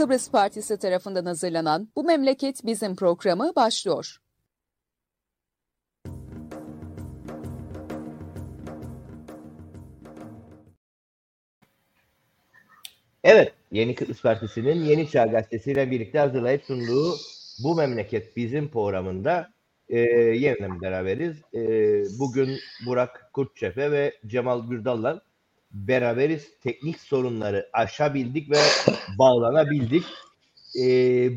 Kıbrıs Partisi tarafından hazırlanan Bu Memleket Bizim programı başlıyor. Evet, Yeni Kıbrıs Partisi'nin Yeni Çağ Gazetesi'yle birlikte hazırlayıp sunduğu Bu Memleket Bizim programında e, yeniden beraberiz. E, bugün Burak Kurtçefe ve Cemal Gürdal'la beraberiz. Teknik sorunları aşabildik ve bağlanabildik. E,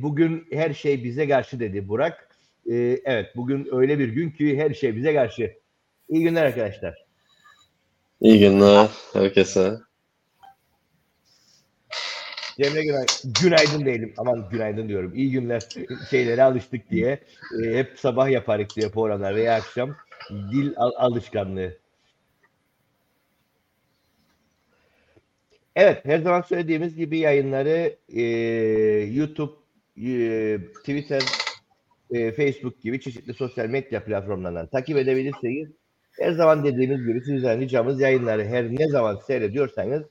bugün her şey bize karşı dedi Burak. E, evet, bugün öyle bir gün ki her şey bize karşı. İyi günler arkadaşlar. İyi günler herkese. Cemre Günay, günaydın diyelim. Aman günaydın diyorum. İyi günler şeylere alıştık diye. E, hep sabah yaparız diye programlar veya akşam. Dil al- alışkanlığı. Evet, her zaman söylediğimiz gibi yayınları e, YouTube, e, Twitter, e, Facebook gibi çeşitli sosyal medya platformlarından takip edebilirsiniz. Her zaman dediğimiz gibi sizden ricamız yayınları her ne zaman seyrediyorsanız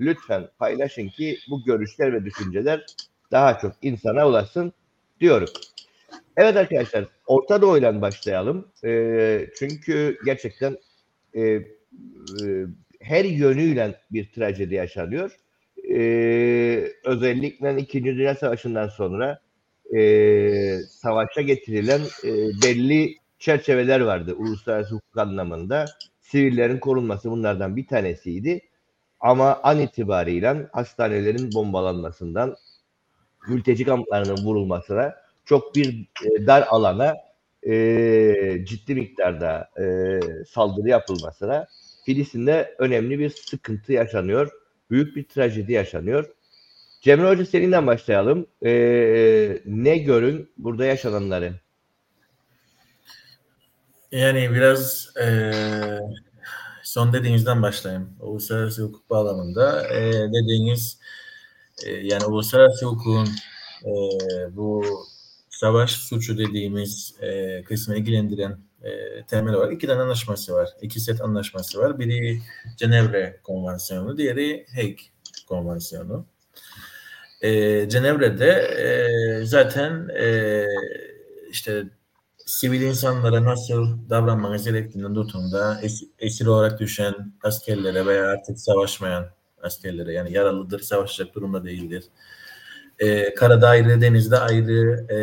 lütfen paylaşın ki bu görüşler ve düşünceler daha çok insana ulaşsın diyoruz. Evet arkadaşlar Orta Doğu'yla başlayalım. E, çünkü gerçekten e, e, her yönüyle bir trajedi yaşanıyor. E, özellikle İkinci Dünya Savaşı'ndan sonra e, savaşa getirilen e, belli çerçeveler vardı uluslararası hukuk anlamında. Sivillerin korunması bunlardan bir tanesiydi. Ama an itibariyle hastanelerin bombalanmasından, mülteci kamplarının vurulmasına, çok bir e, dar alana e, ciddi miktarda e, saldırı yapılmasına Filistin'de önemli bir sıkıntı yaşanıyor. Büyük bir trajedi yaşanıyor. Cemre Hoca seninle başlayalım. E, ne görün burada yaşananları? Yani biraz e, son dediğinizden başlayayım. Uluslararası hukuk bağlamında e, dediğiniz e, yani uluslararası hukukun e, bu savaş suçu dediğimiz e, kısmı ilgilendiren e, temel olarak iki tane anlaşması var. İki set anlaşması var. Biri Cenevre Konvansiyonu, diğeri Hague Konvansiyonu. E, Cenevre'de e, zaten e, işte sivil insanlara nasıl davranmanız gerektiğinden tutun es, esir olarak düşen askerlere veya artık savaşmayan askerlere yani yaralıdır, savaşacak durumda değildir. E, karada ayrı, denizde ayrı e,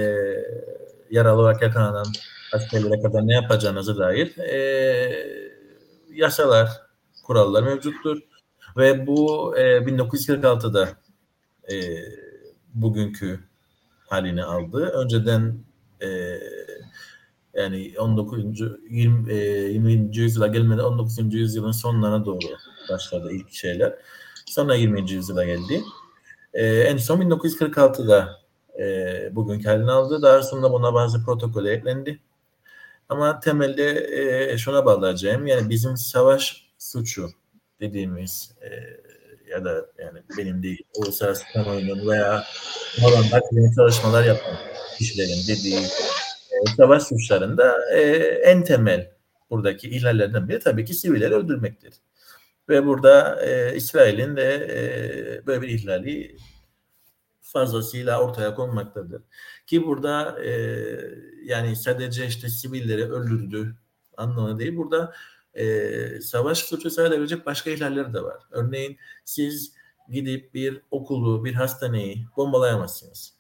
yaralı olarak yakalanan askerlere kadar ne yapacağınızı dair e, yasalar, kurallar mevcuttur. Ve bu e, 1946'da e, bugünkü halini aldı. Önceden e, yani 19. 20, e, 20. yüzyıla gelmeden 19. yüzyılın sonlarına doğru başladı ilk şeyler. Sonra 20. yüzyıla geldi. E, en son 1946'da e, bugünkü halini aldı. Daha sonra buna bazı protokole eklendi. Ama temelde e, şuna bağlayacağım. Yani bizim savaş suçu dediğimiz e, ya da yani benim değil uluslararası kamuoyunun veya alanda klinik çalışmalar yapan kişilerin dediği e, savaş suçlarında e, en temel buradaki ihlallerden biri tabii ki sivilleri öldürmektir. Ve burada e, İsrail'in de e, böyle bir ihlali fazlasıyla ortaya konmaktadır. Ki burada e, yani sadece işte sivilleri öldürdü anlamına değil. Burada e, savaş suçu sayılabilecek başka ihlaller de var. Örneğin siz gidip bir okulu, bir hastaneyi bombalayamazsınız.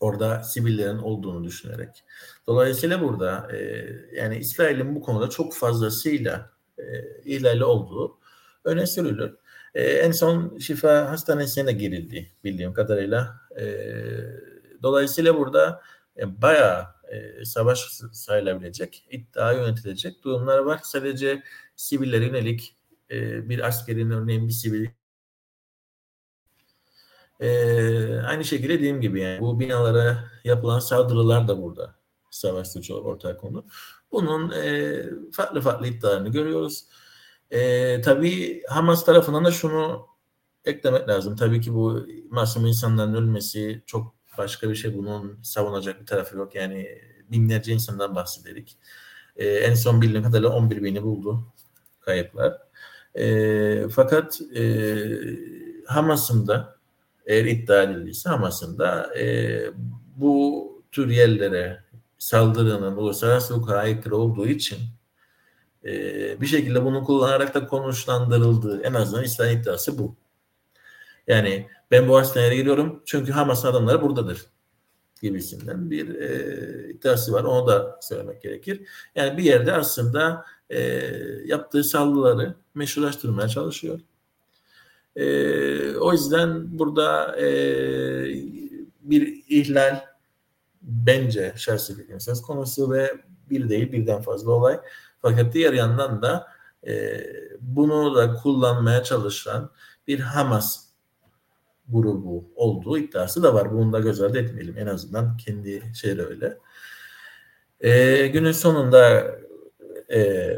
Orada sivillerin olduğunu düşünerek. Dolayısıyla burada e, yani İsrail'in bu konuda çok fazlasıyla e, ihlali olduğu öne sürülür. E, en son şifa hastanesine girildi bildiğim kadarıyla. E, dolayısıyla burada e, bayağı e, savaş sayılabilecek, iddia yönetilecek durumlar var. Sadece sivillere yönelik e, bir askerin örneğin bir sivil e, aynı şekilde dediğim gibi yani bu binalara yapılan saldırılar da burada savaş suçu ortaya konu. Bunun e, farklı farklı iddialarını görüyoruz. E, tabii Hamas tarafından da şunu eklemek lazım. Tabii ki bu masum insanların ölmesi çok başka bir şey. Bunun savunacak bir tarafı yok. Yani binlerce insandan bahsederik. E, en son bildiğim kadarıyla 11 bini buldu kayıplar. E, fakat e, Hamas'ın da eğer iddia edildiyse Hamas'ın da e, bu tür yerlere saldırının uluslararası hukuka aykırı olduğu için e, bir şekilde bunu kullanarak da konuşlandırıldığı en azından İsrail iddiası bu. Yani ben bu hastaneye gidiyorum çünkü Hamas'ın adamları buradadır gibisinden bir e, iddiası var. Onu da söylemek gerekir. Yani bir yerde aslında e, yaptığı saldırıları meşrulaştırmaya çalışıyor. E, o yüzden burada e, bir ihlal bence şahsi fikrim söz konusu ve bir değil birden fazla olay. Fakat diğer yandan da e, bunu da kullanmaya çalışan bir Hamas grubu olduğu iddiası da var. Bunu da göz ardı etmeyelim. En azından kendi şeyleri öyle. E, günün sonunda e,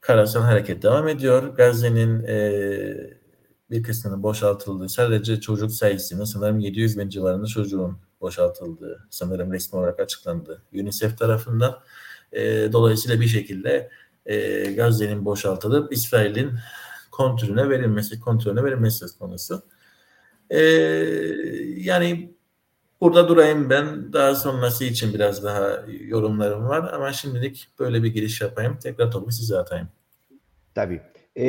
karasal hareket devam ediyor. Gazze'nin e, bir kısmının boşaltıldığı sadece çocuk sayısının sanırım 700 bin civarında çocuğun boşaltıldığı sanırım resmi olarak açıklandı UNICEF tarafından. E, dolayısıyla bir şekilde e, Gazze'nin boşaltılıp İsrail'in kontrolüne verilmesi, kontrolüne verilmesi söz konusu. E, yani burada durayım ben. Daha sonrası için biraz daha yorumlarım var ama şimdilik böyle bir giriş yapayım. Tekrar topu size atayım. Tabii. E,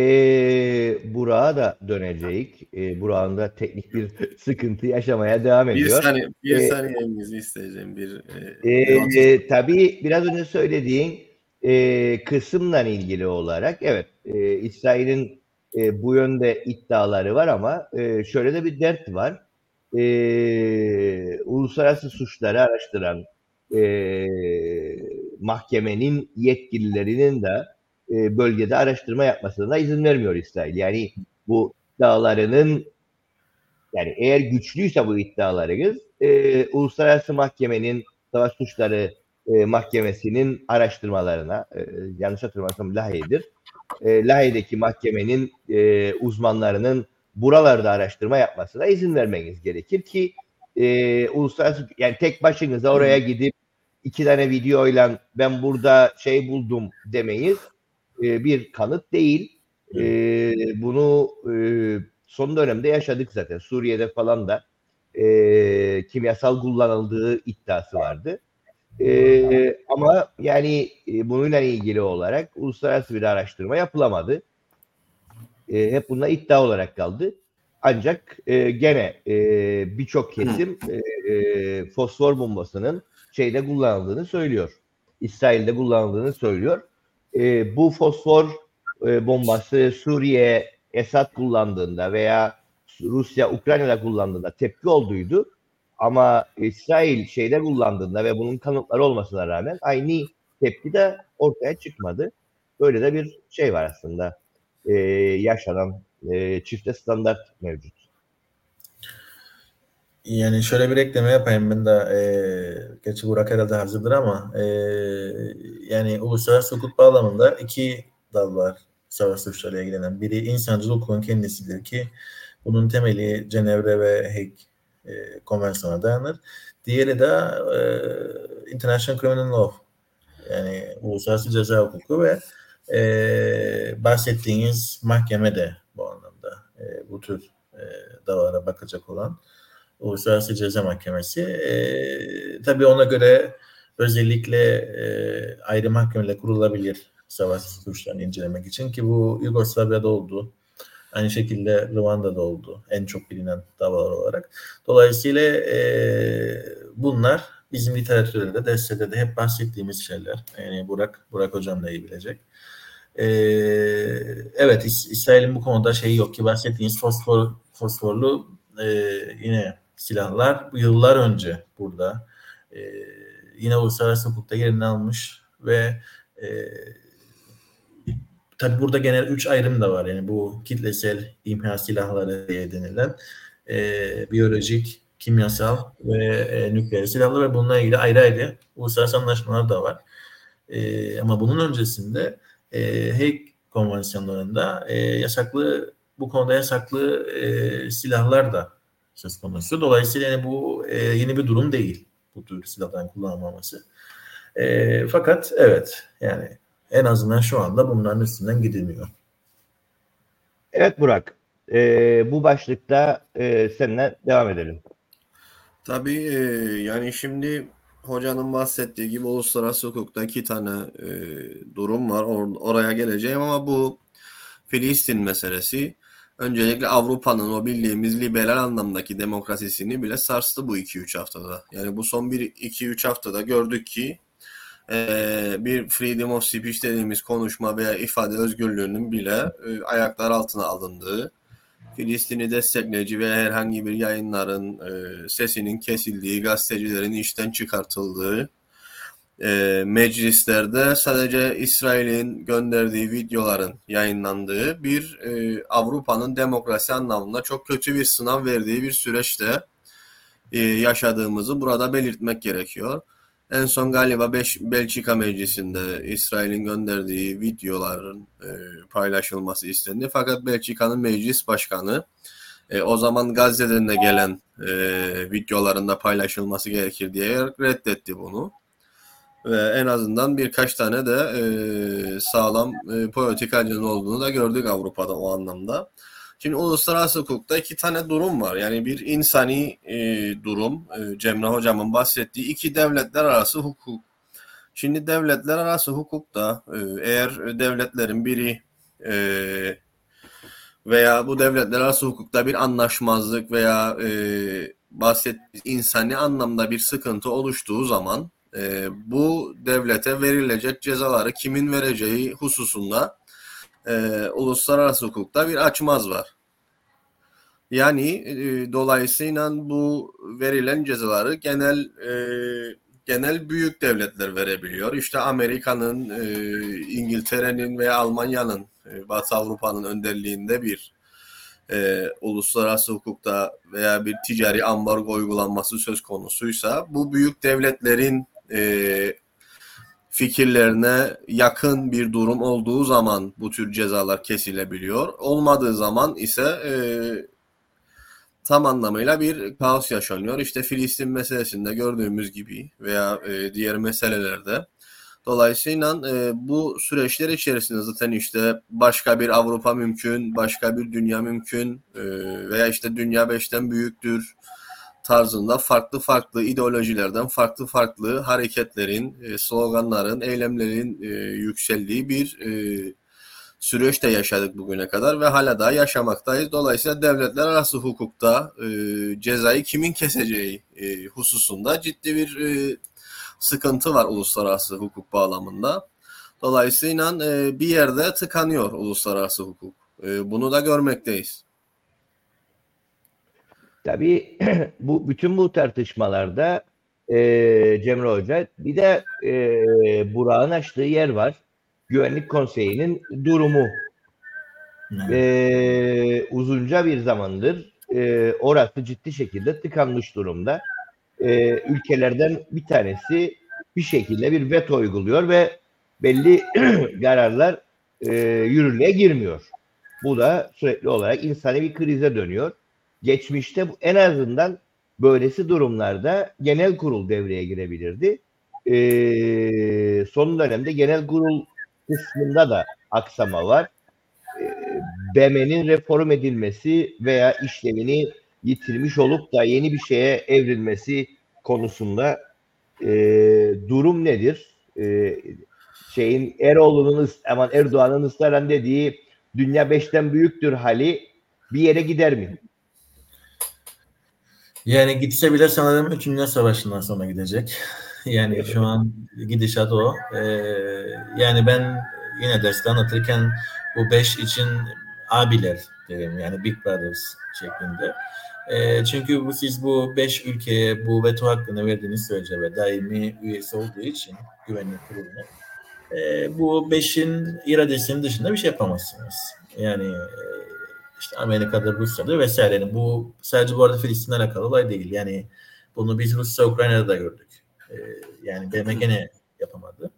Burak'a da dönecek. E, Burak'ın da teknik bir sıkıntı yaşamaya devam ediyor. Bir saniye, bir E, saniyenizi isteyeceğim. Bir, e, E, e, tabii biraz önce söylediğin e, kısımla ilgili olarak evet e, İsrail'in e, bu yönde iddiaları var ama e, şöyle de bir dert var. E, uluslararası suçları araştıran e, mahkemenin yetkililerinin de e, bölgede araştırma yapmasına izin vermiyor İsrail. Yani bu iddialarının yani eğer güçlüyse bu iddialarınız e, uluslararası mahkemenin savaş suçları e, mahkemesinin araştırmalarına e, yanlış hatırlamıyorsam Lahey'dir. E, Lahey'deki mahkemenin e, uzmanlarının buralarda araştırma yapmasına izin vermeniz gerekir ki e, uluslararası yani tek başınıza oraya gidip iki tane videoyla ben burada şey buldum demeyiz e, bir kanıt değil. E, bunu e, son dönemde yaşadık zaten. Suriye'de falan da e, kimyasal kullanıldığı iddiası vardı. E, ama yani e, bununla ilgili olarak uluslararası bir araştırma yapılamadı. E, hep bunlar iddia olarak kaldı. Ancak e, gene e, birçok kesim e, e, fosfor bombasının şeyde kullanıldığını söylüyor. İsrail'de kullanıldığını söylüyor. E, bu fosfor e, bombası Suriye Esad kullandığında veya Rusya Ukrayna'da kullandığında tepki olduydu. Ama İsrail şeyde kullandığında ve bunun kanıtları olmasına rağmen aynı tepki de ortaya çıkmadı. Böyle de bir şey var aslında. E, yaşanan e, çifte standart mevcut. Yani şöyle bir ekleme yapayım ben de e, gerçi Burak herhalde hazırdır ama e, yani uluslararası hukuk bağlamında iki dal var savaş suçlarıyla ilgilenen. Biri insancıl hukukun kendisidir ki bunun temeli Cenevre ve Hague e, konvansiyona dayanır. Diğeri de e, International Criminal Law yani uluslararası ceza hukuku ve e, bahsettiğiniz mahkeme de bu anlamda e, bu tür e, davalara bakacak olan Uluslararası Ceza Mahkemesi. E, tabii ona göre özellikle e, ayrı mahkemeler kurulabilir savaş suçlarını incelemek için ki bu Yugoslavya'da oldu. Aynı şekilde Rwanda'da oldu. En çok bilinen davalar olarak. Dolayısıyla e, bunlar bizim literatürde de destede de hep bahsettiğimiz şeyler. Yani Burak, Burak hocam da iyi bilecek. E, evet İs- İsrail'in bu konuda şeyi yok ki bahsettiğiniz fosfor, fosforlu e, yine silahlar yıllar önce burada e, yine uluslararası hukukta yerini almış ve e, tabi burada genel üç ayrım da var. Yani bu kitlesel imha silahları diye denilen e, biyolojik, kimyasal ve e, nükleer silahlar ve bununla ilgili ayrı ayrı uluslararası anlaşmalar da var. E, ama bunun öncesinde e, Hague konvansiyonlarında e, yasaklı bu konuda yasaklı e, silahlar da söz konusu. Dolayısıyla yani bu e, yeni bir durum değil bu tür silahların kullanılmaması. E, fakat evet yani en azından şu anda bunların üstünden gidilmiyor. Evet Burak. e, bu başlıkta e, seninle devam edelim. Tabii e, yani şimdi hocanın bahsettiği gibi uluslararası hukukta iki tane e, durum var. Or, oraya geleceğim ama bu Filistin meselesi öncelikle Avrupa'nın o bildiğimiz liberal anlamdaki demokrasisini bile sarstı bu 2-3 haftada. Yani bu son 1-2-3 haftada gördük ki e, bir freedom of speech dediğimiz konuşma veya ifade özgürlüğünün bile e, ayaklar altına alındığı, Filistin'i destekleyici ve herhangi bir yayınların e, sesinin kesildiği, gazetecilerin işten çıkartıldığı, e, meclislerde sadece İsrail'in gönderdiği videoların yayınlandığı bir Avrupa'nın demokrasi anlamında çok kötü bir sınav verdiği bir süreçte yaşadığımızı burada belirtmek gerekiyor. En son galiba beş, Belçika Meclisi'nde İsrail'in gönderdiği videoların e, paylaşılması istendi. Fakat Belçika'nın meclis başkanı e, o zaman Gazze'den de gelen e, videoların da paylaşılması gerekir diye reddetti bunu. Ve en azından birkaç tane de e, sağlam e, politikacının olduğunu da gördük Avrupa'da o anlamda. Şimdi uluslararası hukukta iki tane durum var. Yani bir insani e, durum, e, Cemre Hocam'ın bahsettiği iki devletler arası hukuk. Şimdi devletler arası hukukta e, eğer devletlerin biri e, veya bu devletler arası hukukta bir anlaşmazlık veya e, bahsettiğimiz insani anlamda bir sıkıntı oluştuğu zaman e, bu devlete verilecek cezaları kimin vereceği hususunda e, uluslararası hukukta bir açmaz var. Yani e, dolayısıyla bu verilen cezaları genel e, genel büyük devletler verebiliyor. İşte Amerika'nın, e, İngiltere'nin veya Almanya'nın, e, Batı Avrupa'nın önderliğinde bir e, uluslararası hukukta veya bir ticari ambargo uygulanması söz konusuysa bu büyük devletlerin e, fikirlerine yakın bir durum olduğu zaman bu tür cezalar kesilebiliyor. Olmadığı zaman ise e, tam anlamıyla bir kaos yaşanıyor. İşte Filistin meselesinde gördüğümüz gibi veya e, diğer meselelerde. Dolayısıyla e, bu süreçler içerisinde zaten işte başka bir Avrupa mümkün, başka bir dünya mümkün e, veya işte dünya beşten büyüktür tarzında farklı farklı ideolojilerden farklı farklı hareketlerin, e, sloganların, eylemlerin e, yükseldiği bir e, süreçte yaşadık bugüne kadar ve hala daha yaşamaktayız. Dolayısıyla devletler arası hukukta cezayı kimin keseceği hususunda ciddi bir sıkıntı var uluslararası hukuk bağlamında. Dolayısıyla bir yerde tıkanıyor uluslararası hukuk. bunu da görmekteyiz. Tabii bu bütün bu tartışmalarda e, Cemre Hoca bir de e, Burak'ın açtığı yer var. Güvenlik Konseyi'nin durumu. E, uzunca bir zamandır e, orası ciddi şekilde tıkanmış durumda. E, ülkelerden bir tanesi bir şekilde bir veto uyguluyor ve belli kararlar e, yürürlüğe girmiyor. Bu da sürekli olarak insani bir krize dönüyor geçmişte en azından böylesi durumlarda genel kurul devreye girebilirdi. Ee, son dönemde genel kurul kısmında da aksama var. Ee, BM'nin reform edilmesi veya işlevini yitirmiş olup da yeni bir şeye evrilmesi konusunda e, durum nedir? E, şeyin Eroğlu'nun aman Erdoğan'ın ısraren dediği dünya beşten büyüktür hali bir yere gider mi? Yani gitse bile sanırım 3. Dünya Savaşı'ndan sonra gidecek. Yani şu an gidişat o. Ee, yani ben yine derste anlatırken bu 5 için abiler derim yani Big Brothers şeklinde. E, çünkü bu, siz bu 5 ülkeye bu veto hakkını verdiğiniz sürece ve daimi üyesi olduğu için güvenlik kuruluna e, bu 5'in iradesinin dışında bir şey yapamazsınız. Yani işte Amerika'da, Rusya'da vesairenin. Bu sadece bu arada Filistin'le alakalı olay değil. Yani bunu biz Rusya, Ukrayna'da da gördük. Ee, yani BM gene yapamadı.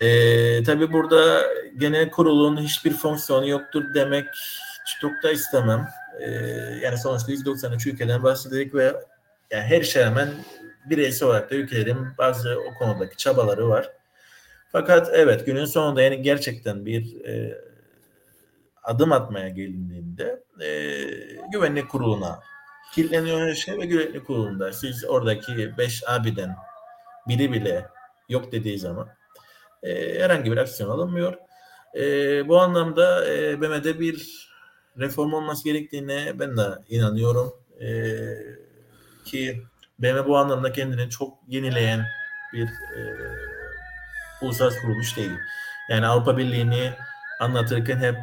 Ee, tabii burada genel kurulun hiçbir fonksiyonu yoktur demek çok da istemem. Ee, yani sonuçta 193 ülkeden bahsediyoruz ve yani her şey hemen bireysel olarak da ülkelerin bazı o konudaki çabaları var. Fakat evet günün sonunda yani gerçekten bir e, adım atmaya gelindiğinde e, güvenlik kuruluna kilitleniyor her şey ve güvenlik kurulunda siz oradaki 5 abiden biri bile yok dediği zaman e, herhangi bir aksiyon alınmıyor. E, bu anlamda e, BM'de bir reform olması gerektiğine ben de inanıyorum. E, ki BM bu anlamda kendini çok yenileyen bir e, uluslararası kuruluş değil. Yani Avrupa Birliği'ni anlatırken hep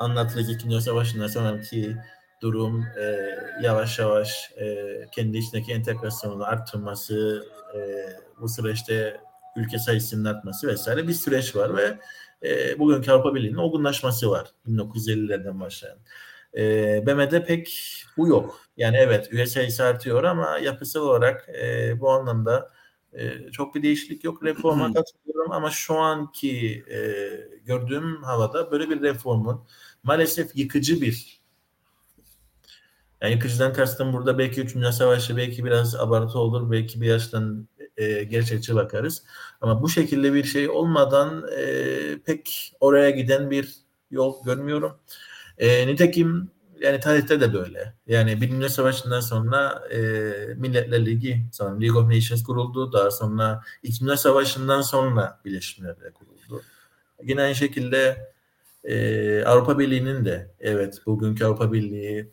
anlatılacak İkinci Dünya Savaşı'ndan sonraki durum e, yavaş yavaş e, kendi içindeki entegrasyonunu arttırması, e, bu süreçte ülke sayısının artması vesaire bir süreç var ve e, bugünkü Avrupa Birliği'nin olgunlaşması var 1950'lerden başlayan. E, BM'de pek bu yok. Yani evet üye sayısı artıyor ama yapısal olarak e, bu anlamda e, çok bir değişiklik yok. Reforma katılıyorum ama şu anki e, gördüğüm havada böyle bir reformun maalesef yıkıcı bir yani yıkıcıdan kastım burada belki 3. Dünya Savaşı belki biraz abartı olur. Belki bir yaştan e, gerçekçi bakarız. Ama bu şekilde bir şey olmadan e, pek oraya giden bir yol görmüyorum. E, nitekim yani tarihte de böyle. Yani Dünya Savaşı'ndan sonra e, Milletler Ligi, sonra League of Nations kuruldu. Daha sonra İkinci Savaşı'ndan sonra Birleşmiş Milletler kuruldu. Yine aynı şekilde e, Avrupa Birliği'nin de evet bugünkü Avrupa Birliği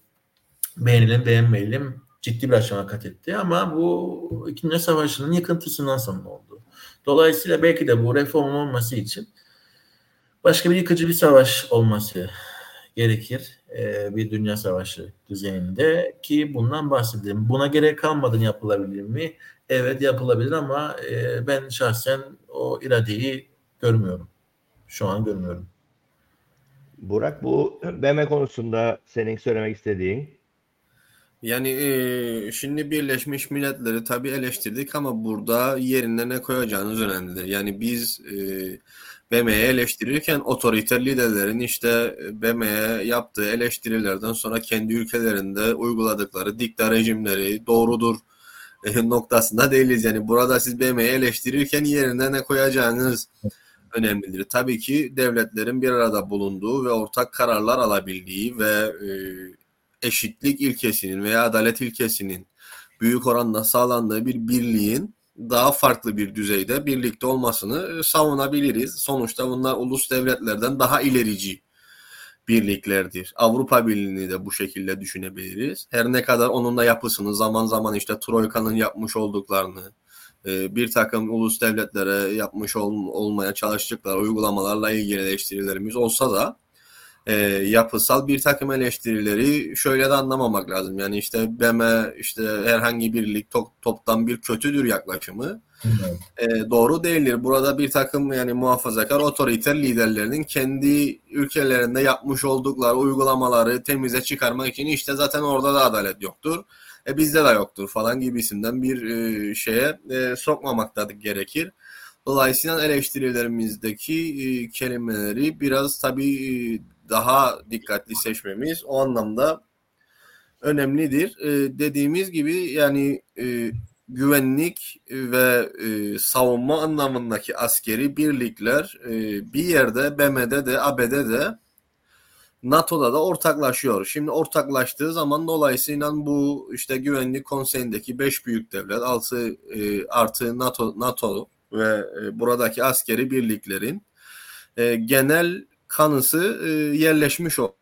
beğenelim beğenmeyelim ciddi bir aşama kat etti ama bu İkinci Savaşı'nın yıkıntısından sonra oldu. Dolayısıyla belki de bu reform olması için başka bir yıkıcı bir savaş olması gerekir. E, bir dünya savaşı düzeyinde ki bundan bahsedelim. Buna gerek kalmadan yapılabilir mi? Evet yapılabilir ama e, ben şahsen o iradeyi görmüyorum. Şu an görmüyorum. Burak bu BM konusunda senin söylemek istediğin yani e, şimdi Birleşmiş Milletleri tabii eleştirdik ama burada yerine ne koyacağınız önemlidir. Yani biz e, BM'ye eleştirirken otoriter liderlerin işte BM'ye yaptığı eleştirilerden sonra kendi ülkelerinde uyguladıkları dikta rejimleri doğrudur e, noktasında değiliz. Yani burada siz BM'ye eleştirirken yerine ne koyacağınız önemlidir. Tabii ki devletlerin bir arada bulunduğu ve ortak kararlar alabildiği ve e, eşitlik ilkesinin veya adalet ilkesinin büyük oranda sağlandığı bir birliğin daha farklı bir düzeyde birlikte olmasını e, savunabiliriz. Sonuçta bunlar ulus devletlerden daha ilerici birliklerdir. Avrupa Birliği'ni de bu şekilde düşünebiliriz. Her ne kadar onun da yapısını zaman zaman işte Troika'nın yapmış olduklarını, e, bir takım ulus devletlere yapmış olmaya çalıştıkları uygulamalarla ilgili eleştirilerimiz olsa da e, yapısal bir takım eleştirileri şöyle de anlamamak lazım. Yani işte BM işte herhangi bir lig top, toptan bir kötüdür yaklaşımı. E, doğru değildir. Burada bir takım yani muhafazakar otoriter liderlerinin kendi ülkelerinde yapmış oldukları uygulamaları temize çıkarmak için işte zaten orada da adalet yoktur. E bizde de yoktur falan gibisinden bir e, şeye e, sokmamak da gerekir. Dolayısıyla eleştirilerimizdeki e, kelimeleri biraz tabii e, daha dikkatli seçmemiz o anlamda önemlidir. E, dediğimiz gibi yani e, güvenlik ve e, savunma anlamındaki askeri birlikler e, bir yerde BM'de de AB'de de NATO'da da ortaklaşıyor. Şimdi ortaklaştığı zaman dolayısıyla bu işte güvenlik konseyindeki 5 büyük devlet 6 e, artı NATO NATO ve e, buradaki askeri birliklerin e, genel kanısı e, yerleşmiş o.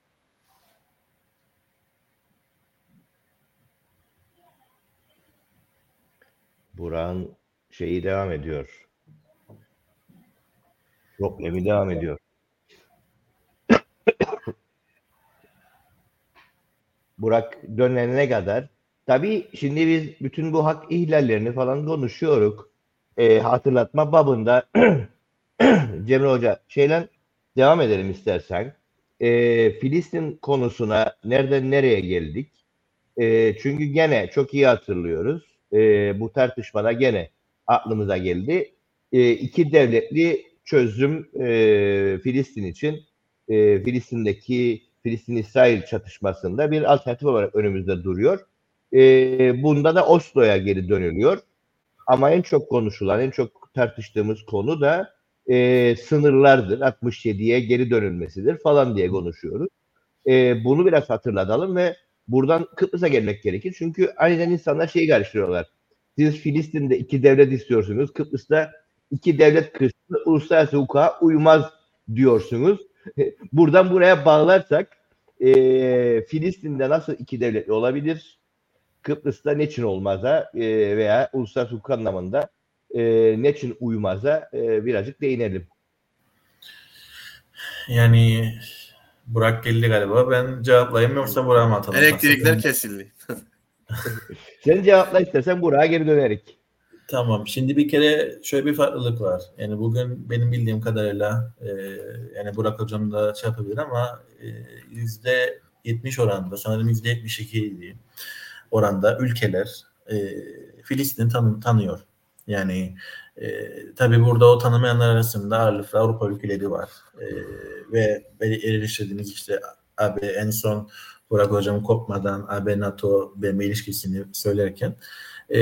Buran şeyi devam ediyor. Problemi devam ediyor. Burak dönene kadar tabii şimdi biz bütün bu hak ihlallerini falan konuşuyoruz. E, hatırlatma babında Cemre Hoca şeyle devam edelim istersen. E, Filistin konusuna nereden nereye geldik? E, çünkü gene çok iyi hatırlıyoruz. E, bu tartışmada gene aklımıza geldi. E, iki devletli çözüm e, Filistin için e, Filistin'deki Filistin-İsrail çatışmasında bir alternatif olarak önümüzde duruyor. E, bunda da Oslo'ya geri dönülüyor. Ama en çok konuşulan, en çok tartıştığımız konu da e, sınırlardır. 67'ye geri dönülmesidir falan diye konuşuyoruz. e, bunu biraz hatırlatalım ve buradan Kıbrıs'a gelmek gerekir. Çünkü aniden insanlar şeyi karıştırıyorlar. Siz Filistin'de iki devlet istiyorsunuz. Kıbrıs'ta iki devlet kısmı uluslararası hukuka uymaz diyorsunuz. Buradan buraya bağlarsak e, Filistin'de nasıl iki devletli olabilir? Kıbrıs'ta niçin olmaza e, veya uluslararası hukuk anlamında e, niçin uymaza e, birazcık değinelim. Yani Burak geldi galiba. Ben cevaplayayım yoksa Burak'a mı atalım? Elektrikler kesildi. Sen cevapla istersen Burak'a geri dönerik. Tamam. Şimdi bir kere şöyle bir farklılık var. Yani bugün benim bildiğim kadarıyla e, yani Burak hocam da şey yapabilir ama e, yüzde 70 oranında sanırım yüzde 72 idi oranda ülkeler e, Filistin'i tanı, tanıyor. Yani e, tabii burada o tanımayanlar arasında ağırlıklı Avrupa ülkeleri var. E, ve eleştirdiğimiz işte AB en son Burak Hocam kopmadan AB NATO BM ilişkisini söylerken e,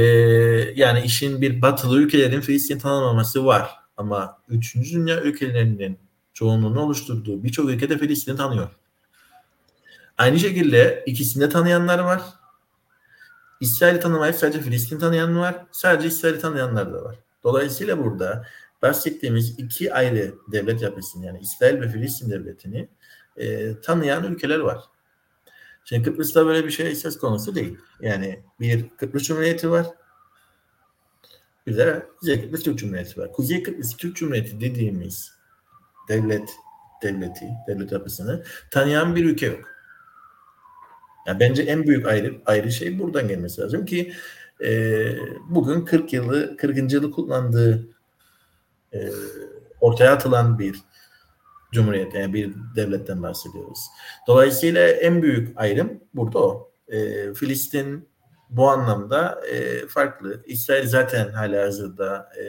yani işin bir batılı ülkelerin Filistin tanımaması var. Ama 3. Dünya ülkelerinin çoğunluğunu oluşturduğu birçok ülkede Filistin'i tanıyor. Aynı şekilde ikisini tanıyanlar var. İsrail'i tanımayıp sadece Filistin tanıyan var. Sadece İsrail'i tanıyanlar da var. Dolayısıyla burada bahsettiğimiz iki ayrı devlet yapısını yani İsrail ve Filistin devletini e, tanıyan ülkeler var. Şimdi Kıbrıs'ta böyle bir şey söz konusu değil. Yani bir Kıbrıs Cumhuriyeti var. Bir de Kuzey Kıbrıs Türk Cumhuriyeti var. Kuzey Kıbrıs Türk Cumhuriyeti dediğimiz devlet devleti, devlet yapısını tanıyan bir ülke yok. Yani bence en büyük ayrı ayrı şey buradan gelmesi lazım ki e, bugün 40 yılı 40. yılı kullandığı e, ortaya atılan bir cumhuriyet yani bir devletten bahsediyoruz. Dolayısıyla en büyük ayrım burada o. E, Filistin bu anlamda e, farklı. İsrail zaten hala hazırda e,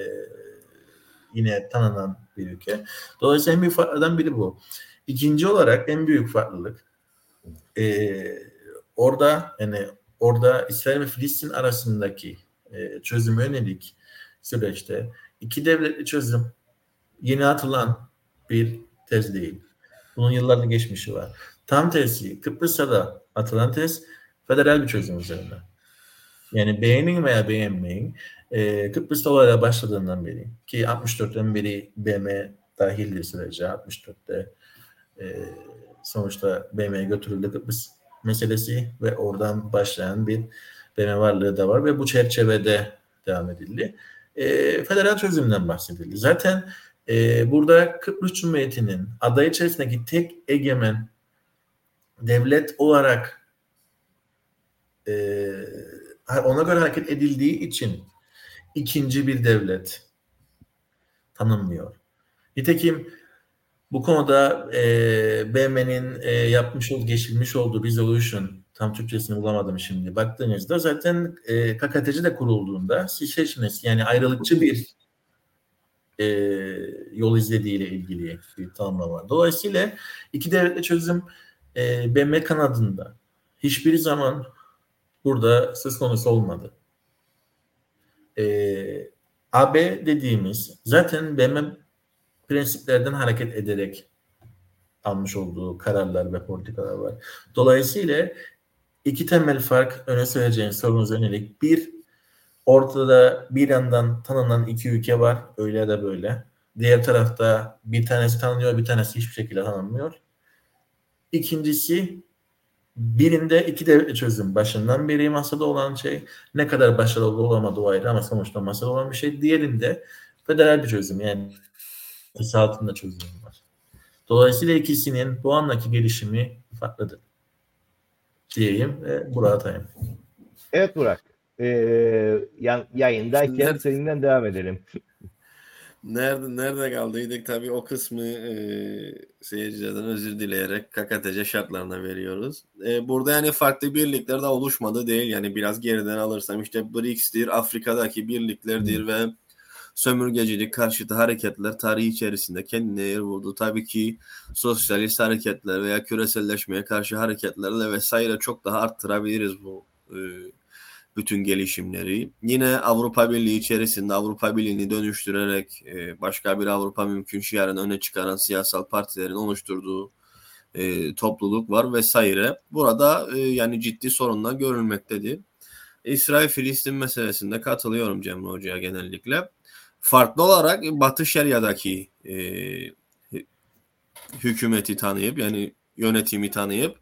yine tanınan bir ülke. Dolayısıyla en büyük farklardan biri bu. İkinci olarak en büyük farklılık e, orada yani orada İsrail ve Filistin arasındaki e, çözüm yönelik süreçte iki devletli çözüm yeni atılan bir tez değil. Bunun yılların geçmişi var. Tam tersi Kıbrıs'ta da atılan tez federal bir çözüm üzerine. Yani beğenin veya beğenmeyin e, Kıbrıs'ta olaylar başladığından beri ki 64'ten beri BM dahildir sürece 64'te e, sonuçta BM'ye götürüldü Kıbrıs meselesi ve oradan başlayan bir BM varlığı da var ve bu çerçevede devam edildi. E, federal çözümden bahsedildi. Zaten e, burada Kıbrıs Cumhuriyeti'nin aday içerisindeki tek egemen devlet olarak e, ona göre hareket edildiği için ikinci bir devlet tanınmıyor. Nitekim bu konuda e, BM'nin e, yapmış olduğu, geçirmiş olduğu resolution tam Türkçesini bulamadım şimdi. Baktığınızda zaten e, KKTC de kurulduğunda secessionist yani ayrılıkçı bir e, yol izlediğiyle ilgili bir tanımlama var. Dolayısıyla iki devletli çözüm e, BM kanadında hiçbir zaman burada söz konusu olmadı. E, AB dediğimiz zaten BM prensiplerden hareket ederek almış olduğu kararlar ve politikalar var. Dolayısıyla iki temel fark öne söyleyeceğim sorunuz yönelik. Bir, ortada bir yandan tanınan iki ülke var. Öyle ya da böyle. Diğer tarafta bir tanesi tanınıyor, bir tanesi hiçbir şekilde tanınmıyor. İkincisi birinde iki devletli çözüm başından beri masada olan şey ne kadar başarılı olamadığı o ayrı ama sonuçta masada olan bir şey. Diğerinde federal bir çözüm yani altında çözüm var. Dolayısıyla ikisinin bu andaki gelişimi farklıdır. Diyeyim ve Burak'a atayım. Evet Burak. Ee, yayındayken Şimdi... seninle devam edelim. Nerede nerede kaldıydık tabii o kısmı e, seyircilerden özür dileyerek KKTC şartlarına veriyoruz. E, burada yani farklı birlikler de oluşmadı değil yani biraz geriden alırsam işte BRICS'tir, Afrika'daki birliklerdir hmm. ve sömürgecilik karşıtı hareketler tarihi içerisinde kendine yer buldu. Tabii ki sosyalist hareketler veya küreselleşmeye karşı hareketlerle vesaire çok daha arttırabiliriz bu e, bütün gelişimleri. Yine Avrupa Birliği içerisinde Avrupa Birliği'ni dönüştürerek e, başka bir Avrupa mümkün şiarını öne çıkaran siyasal partilerin oluşturduğu e, topluluk var vesaire. Burada e, yani ciddi sorunlar görülmektedir. İsrail-Filistin meselesinde katılıyorum Cemre Hoca'ya genellikle. Farklı olarak Batı Şeria'daki e, hükümeti tanıyıp yani yönetimi tanıyıp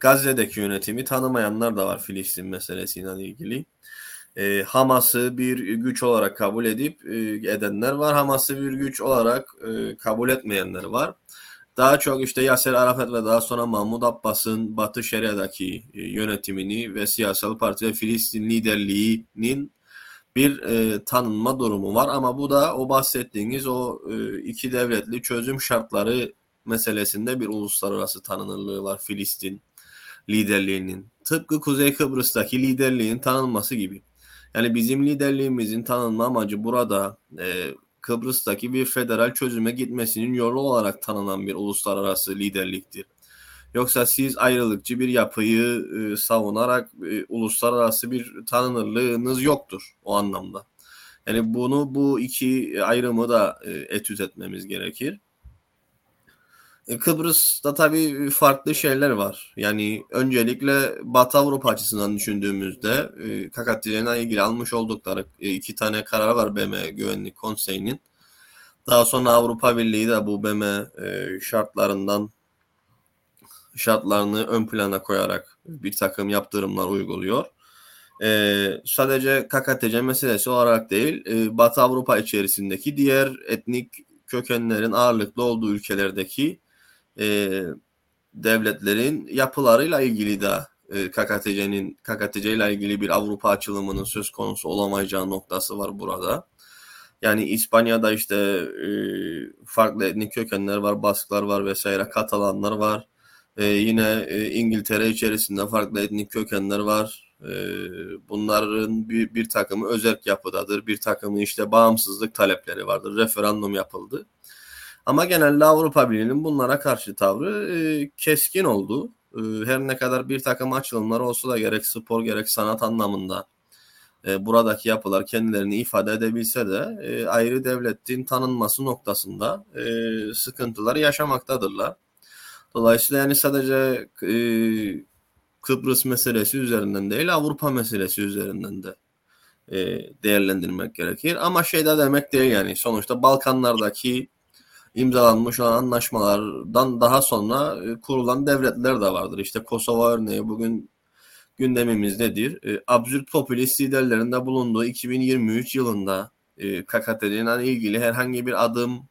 Gazze'deki yönetimi tanımayanlar da var Filistin meselesiyle ilgili. E, Hamas'ı bir güç olarak kabul edip e, edenler var. Hamas'ı bir güç olarak e, kabul etmeyenler var. Daha çok işte Yasser Arafat ve daha sonra Mahmud Abbas'ın Batı Şeria'daki e, yönetimini ve siyasal parti ve Filistin liderliğinin bir e, tanınma durumu var. Ama bu da o bahsettiğiniz o e, iki devletli çözüm şartları meselesinde bir uluslararası tanınırlığı var Filistin liderliğinin. Tıpkı Kuzey Kıbrıs'taki liderliğin tanınması gibi. Yani bizim liderliğimizin tanınma amacı burada e, Kıbrıs'taki bir federal çözüme gitmesinin yolu olarak tanınan bir uluslararası liderliktir. Yoksa siz ayrılıkçı bir yapıyı e, savunarak e, uluslararası bir tanınırlığınız yoktur o anlamda. Yani bunu bu iki ayrımı da e, etüt etmemiz gerekir. E, Kıbrıs'ta tabii farklı şeyler var. Yani öncelikle Batı Avrupa açısından düşündüğümüzde e, KKTC'yle ilgili almış oldukları e, iki tane karar var BM Güvenlik Konseyi'nin. Daha sonra Avrupa Birliği de bu BM şartlarından şartlarını ön plana koyarak bir takım yaptırımlar uyguluyor. Ee, sadece KKTC meselesi olarak değil, e, Batı Avrupa içerisindeki diğer etnik kökenlerin ağırlıklı olduğu ülkelerdeki e, devletlerin yapılarıyla ilgili de e, KKTC'nin KKTC ile ilgili bir Avrupa açılımının söz konusu olamayacağı noktası var burada. Yani İspanya'da işte e, farklı etnik kökenler var, Basklar var vesaire, Katalanlar var. E, yine e, İngiltere içerisinde farklı etnik kökenler var. E, bunların bir, bir takımı özerk yapıdadır. Bir takımı işte bağımsızlık talepleri vardır. Referandum yapıldı. Ama genelde Avrupa Birliği'nin bunlara karşı tavrı e, keskin oldu. E, her ne kadar bir takım açılımlar olsa da gerek spor gerek sanat anlamında e, buradaki yapılar kendilerini ifade edebilse de e, ayrı devletin tanınması noktasında e, sıkıntılar yaşamaktadırlar. Dolayısıyla yani sadece e, Kıbrıs meselesi üzerinden değil Avrupa meselesi üzerinden de e, değerlendirmek gerekir. Ama şey de demek değil yani sonuçta Balkanlardaki imzalanmış olan anlaşmalardan daha sonra e, kurulan devletler de vardır. İşte Kosova örneği bugün gündemimizdedir. E, absürt popülist liderlerinde bulunduğu 2023 yılında e, KKTC'nin ilgili herhangi bir adım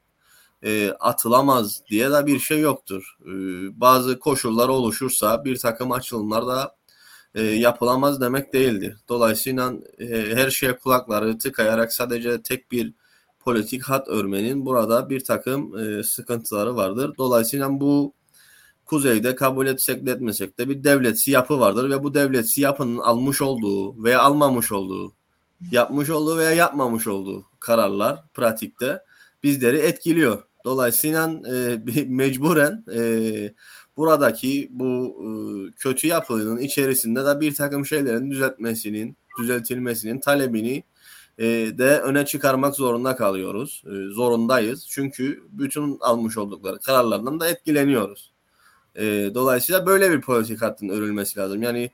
e, atılamaz diye de bir şey yoktur. E, bazı koşullar oluşursa bir takım açılımlar da e, yapılamaz demek değildir. Dolayısıyla e, her şeye kulakları tıkayarak sadece tek bir politik hat örmenin burada bir takım e, sıkıntıları vardır. Dolayısıyla bu kuzeyde kabul etsek de etmesek de bir devletsi yapı vardır ve bu devletsi yapının almış olduğu veya almamış olduğu, yapmış olduğu veya yapmamış olduğu kararlar pratikte bizleri etkiliyor. Dolayısıyla e, mecburen e, buradaki bu e, kötü yapının içerisinde de bir takım şeylerin düzeltmesinin, düzeltilmesinin talebini e, de öne çıkarmak zorunda kalıyoruz. E, zorundayız. Çünkü bütün almış oldukları kararlardan da etkileniyoruz. E, dolayısıyla böyle bir politik hattın örülmesi lazım. Yani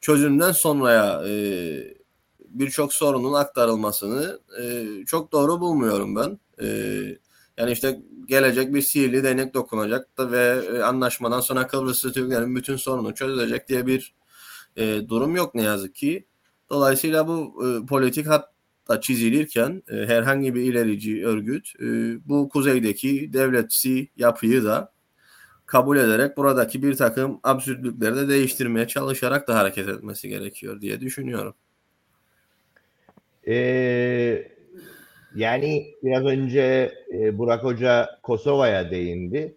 çözümden sonraya e, birçok sorunun aktarılmasını e, çok doğru bulmuyorum ben. E, yani işte gelecek bir sihirli değnek dokunacak da ve e, anlaşmadan sonra Kıbrıslı Türklerin bütün sorunu çözülecek diye bir e, durum yok ne yazık ki. Dolayısıyla bu e, politik hat da çizilirken e, herhangi bir ilerici örgüt e, bu kuzeydeki devletsi yapıyı da kabul ederek buradaki bir takım absürtlükleri de değiştirmeye çalışarak da hareket etmesi gerekiyor diye düşünüyorum. Ee, yani biraz önce e, Burak Hoca Kosova'ya değindi.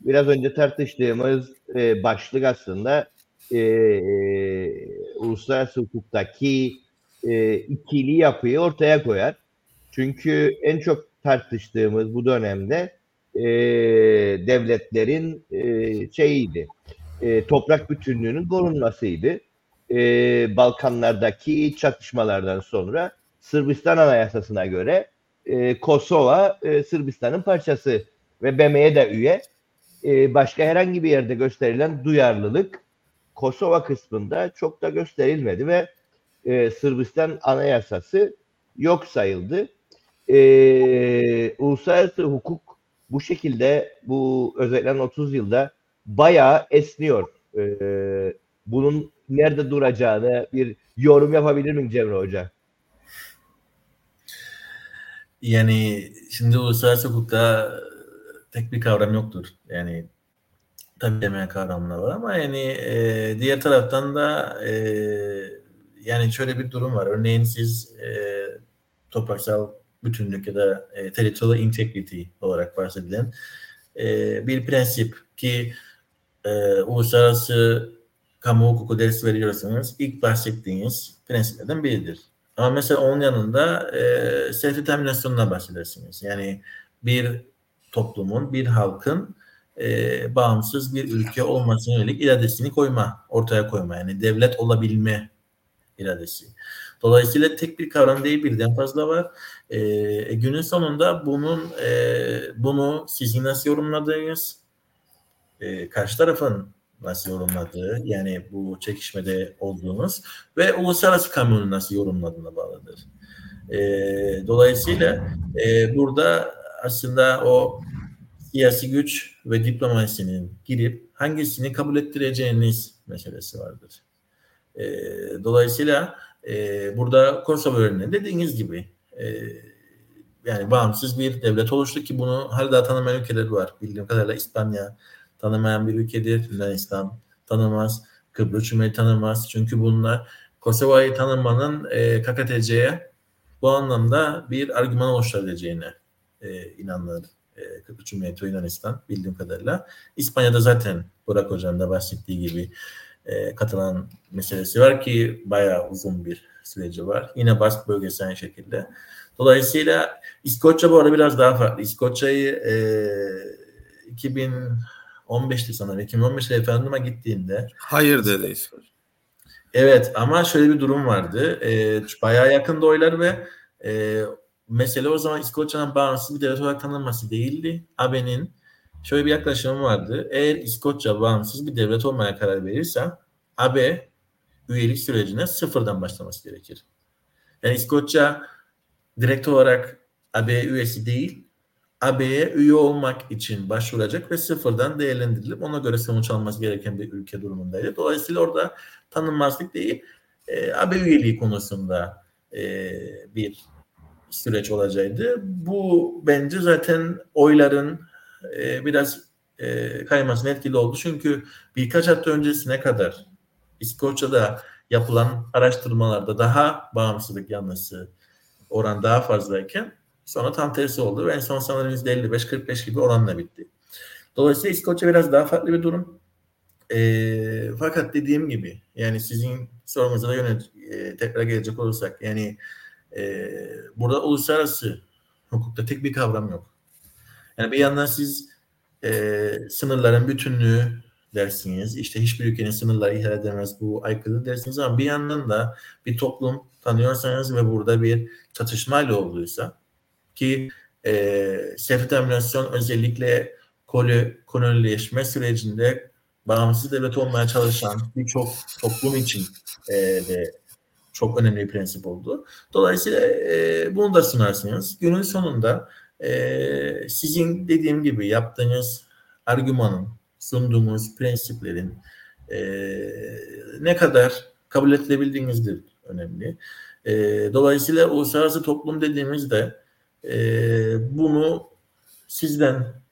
Biraz önce tartıştığımız e, başlık aslında e, e, uluslararası hukuktaki e, ikili yapıyı ortaya koyar. Çünkü en çok tartıştığımız bu dönemde e, devletlerin e, şeyiydi, e, toprak bütünlüğünün korunmasıydı. E, Balkanlardaki çatışmalardan sonra Sırbistan Anayasası'na göre e, Kosova e, Sırbistan'ın parçası ve BM'ye de üye. e, başka herhangi bir yerde gösterilen duyarlılık Kosova kısmında çok da gösterilmedi ve e, Sırbistan anayasası yok sayıldı. E, uluslararası hukuk bu şekilde bu özellikle 30 yılda bayağı esniyor. E, bunun nerede duracağını bir yorum yapabilir miyim Cemre Hoca? Yani şimdi uluslararası hukukta tek bir kavram yoktur. Yani tabii temel kavramlar var ama yani e, diğer taraftan da e, yani şöyle bir durum var. Örneğin siz e, topraksal bütünlük ya da e, territorial integrity olarak bahsedilen e, bir prensip ki e, uluslararası kamu hukuku dersi veriyorsanız ilk bahsettiğiniz prensiplerden biridir. Ama mesela onun yanında e, self determinasyonundan bahsedersiniz. Yani bir toplumun, bir halkın e, bağımsız bir ülke olmasına yönelik iradesini koyma, ortaya koyma. Yani devlet olabilme iradesi. Dolayısıyla tek bir kavram değil birden fazla var. E, günün sonunda bunun e, bunu sizin nasıl yorumladığınız, e, karşı tarafın nasıl yorumladığı yani bu çekişmede olduğunuz ve uluslararası kamuoyunun nasıl yorumladığına bağlıdır. E, dolayısıyla e, burada aslında o siyasi güç ve diplomasinin girip hangisini kabul ettireceğiniz meselesi vardır. E, dolayısıyla e, burada Kosova örneğinde dediğiniz gibi e, yani bağımsız bir devlet oluştu ki bunu hala tanımayan ülkeler var. Bildiğim kadarıyla İspanya tanımayan bir ülkedir. Yunanistan tanımaz. Kıbrıs Cumhuriyeti tanımaz. Çünkü bunlar Kosova'yı tanımanın e, KKTC'ye bu anlamda bir argüman oluşturabileceğine e, inanılır. E, Kıbrıs Cumhuriyeti Yunanistan bildiğim kadarıyla. İspanya'da zaten Burak Hoca'nın da bahsettiği gibi e, katılan meselesi var ki bayağı uzun bir süreci var. Yine Bask bölgesi aynı şekilde. Dolayısıyla İskoçya bu arada biraz daha farklı. İskoçya'yı e, 2015'ti sanırım. 2015'te referanduma gittiğinde Hayır İskoçya. Evet ama şöyle bir durum vardı. E, bayağı yakında oylar ve e, mesele o zaman İskoçya'nın bağımsız bir devlet olarak tanınması değildi. AB'nin şöyle bir yaklaşımı vardı. Eğer İskoçya bağımsız bir devlet olmaya karar verirse AB üyelik sürecine sıfırdan başlaması gerekir. Yani İskoçya direkt olarak AB üyesi değil, AB'ye üye olmak için başvuracak ve sıfırdan değerlendirilip ona göre sonuç alması gereken bir ülke durumundaydı. Dolayısıyla orada tanınmazlık değil, e, AB üyeliği konusunda e, bir süreç olacaktı. Bu bence zaten oyların e, biraz e, kaymasına etkili oldu. Çünkü birkaç hafta öncesine kadar İskoçya'da yapılan araştırmalarda daha bağımsızlık yanlısı oran daha fazlayken sonra tam tersi oldu ve en son sanırım %55-45 gibi oranla bitti. Dolayısıyla İskoçya biraz daha farklı bir durum. E, fakat dediğim gibi yani sizin sorumuza da e, tekrar gelecek olursak yani e, burada uluslararası hukukta tek bir kavram yok. Yani bir yandan siz e, sınırların bütünlüğü dersiniz. İşte hiçbir ülkenin sınırları ihlal edemez bu aykırı dersiniz ama bir yandan da bir toplum tanıyorsanız ve burada bir çatışmayla olduysa ki e, self-determinasyon özellikle kolonileşme sürecinde bağımsız devlet olmaya çalışan birçok toplum için e, de çok önemli bir prensip oldu. Dolayısıyla e, bunu da sunarsınız. Günün sonunda e, sizin dediğim gibi yaptığınız argümanın, sunduğunuz prensiplerin e, ne kadar kabul edilebildiğinizdir önemli. E, dolayısıyla uluslararası toplum dediğimizde e, bunu sizden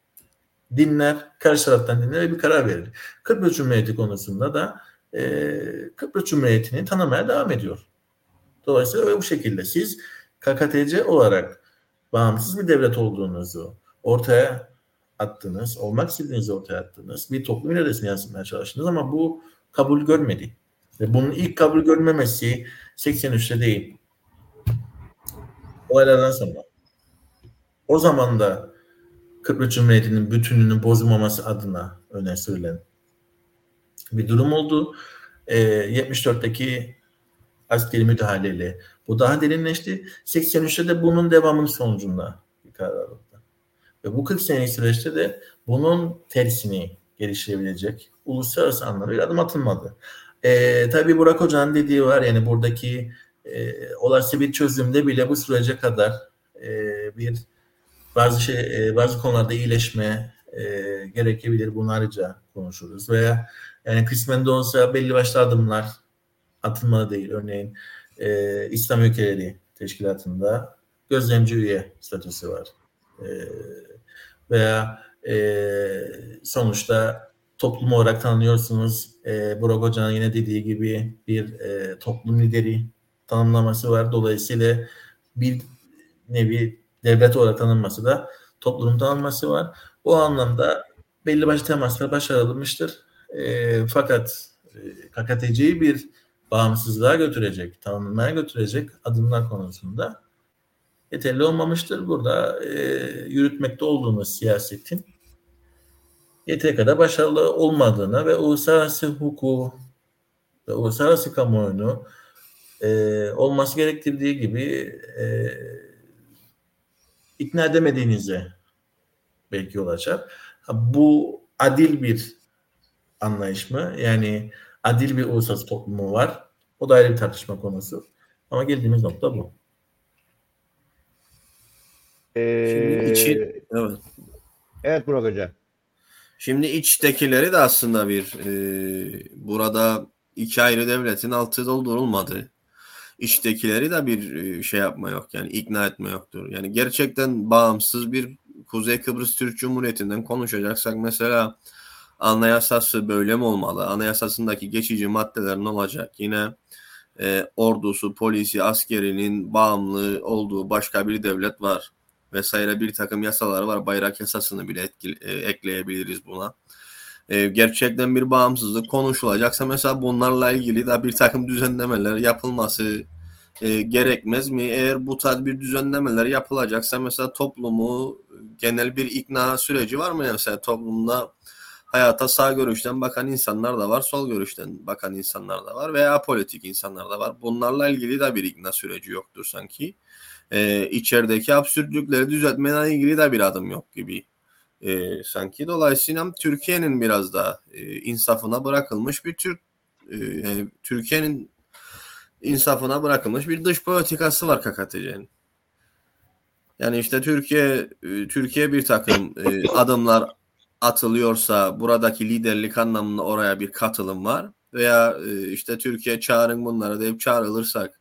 dinler, karşı taraftan dinler ve bir karar verir. Kıbrıs Cumhuriyeti konusunda da e, Kıbrıs Cumhuriyeti'ni tanımaya devam ediyor. Dolayısıyla bu şekilde siz KKTC olarak bağımsız bir devlet olduğunuzu ortaya attınız, olmak istediğinizi ortaya attınız. Bir toplum iradesini yansıtmaya çalıştınız ama bu kabul görmedi. Ve bunun ilk kabul görmemesi 83'te değil. Olaylardan sonra. O zaman da Kıbrıs Cumhuriyeti'nin bütünlüğünün bozulmaması adına öne sürülen bir durum oldu. E, 74'teki askeri müdahaleyle bu daha derinleşti. 83'te de bunun devamının sonucunda bir karar alındı. Ve bu 40 senelik süreçte de bunun tersini geliştirebilecek uluslararası anlamda adım atılmadı. E, tabii Burak Hoca'nın dediği var yani buradaki e, olası bir çözümde bile bu sürece kadar e, bir bazı şey e, bazı konularda iyileşme e, gerekebilir. Bunu ayrıca konuşuruz. Veya yani kısmen de olsa belli başlı adımlar atılmalı değil. Örneğin e, İslam ülkeleri teşkilatında gözlemci üye statüsü var. E, veya e, sonuçta toplum olarak tanınıyorsunuz. E, Burak Hoca'nın yine dediği gibi bir e, toplum lideri tanımlaması var. Dolayısıyla bir nevi devlet olarak tanınması da toplum tanınması var. Bu anlamda belli başlı temaslar başarılmıştır. E, fakat e, KKTC'yi bir bağımsızlığa götürecek, tanınmaya götürecek adımlar konusunda yeterli olmamıştır. Burada e, yürütmekte olduğumuz siyasetin yeteri kadar başarılı olmadığına ve uluslararası hukuku ve uluslararası kamuoyunu e, olması gerektirdiği gibi e, ikna edemediğinize belki yol açar. Bu adil bir anlayış mı? Yani adil bir uluslararası toplumu var. O da ayrı bir tartışma konusu. Ama geldiğimiz nokta bu. Ee, Şimdi içi, evet. evet Burak Hoca. Şimdi içtekileri de aslında bir e, burada iki ayrı devletin altı doldurulmadı. İçtekileri de bir e, şey yapma yok yani ikna etme yoktur. Yani gerçekten bağımsız bir Kuzey Kıbrıs Türk Cumhuriyeti'nden konuşacaksak mesela anayasası böyle mi olmalı? Anayasasındaki geçici maddeler ne olacak? Yine e, ordusu, polisi, askerinin bağımlı olduğu başka bir devlet var vesaire bir takım yasalar var. Bayrak yasasını bile etkili, e, ekleyebiliriz buna. E, gerçekten bir bağımsızlık konuşulacaksa mesela bunlarla ilgili de bir takım düzenlemeler yapılması e, gerekmez mi? Eğer bu tarz bir düzenlemeler yapılacaksa mesela toplumu genel bir ikna süreci var mı? Mesela toplumda hayata sağ görüşten bakan insanlar da var, sol görüşten bakan insanlar da var veya politik insanlar da var. Bunlarla ilgili de bir ikna süreci yoktur sanki e, içerideki absürtlükleri düzeltmeyle ilgili de bir adım yok gibi e, sanki. Dolayısıyla Türkiye'nin biraz da e, insafına bırakılmış bir Türk e, Türkiye'nin insafına bırakılmış bir dış politikası var KKTC'nin. Yani işte Türkiye e, Türkiye bir takım e, adımlar atılıyorsa buradaki liderlik anlamında oraya bir katılım var veya e, işte Türkiye çağırın bunları deyip çağrılırsak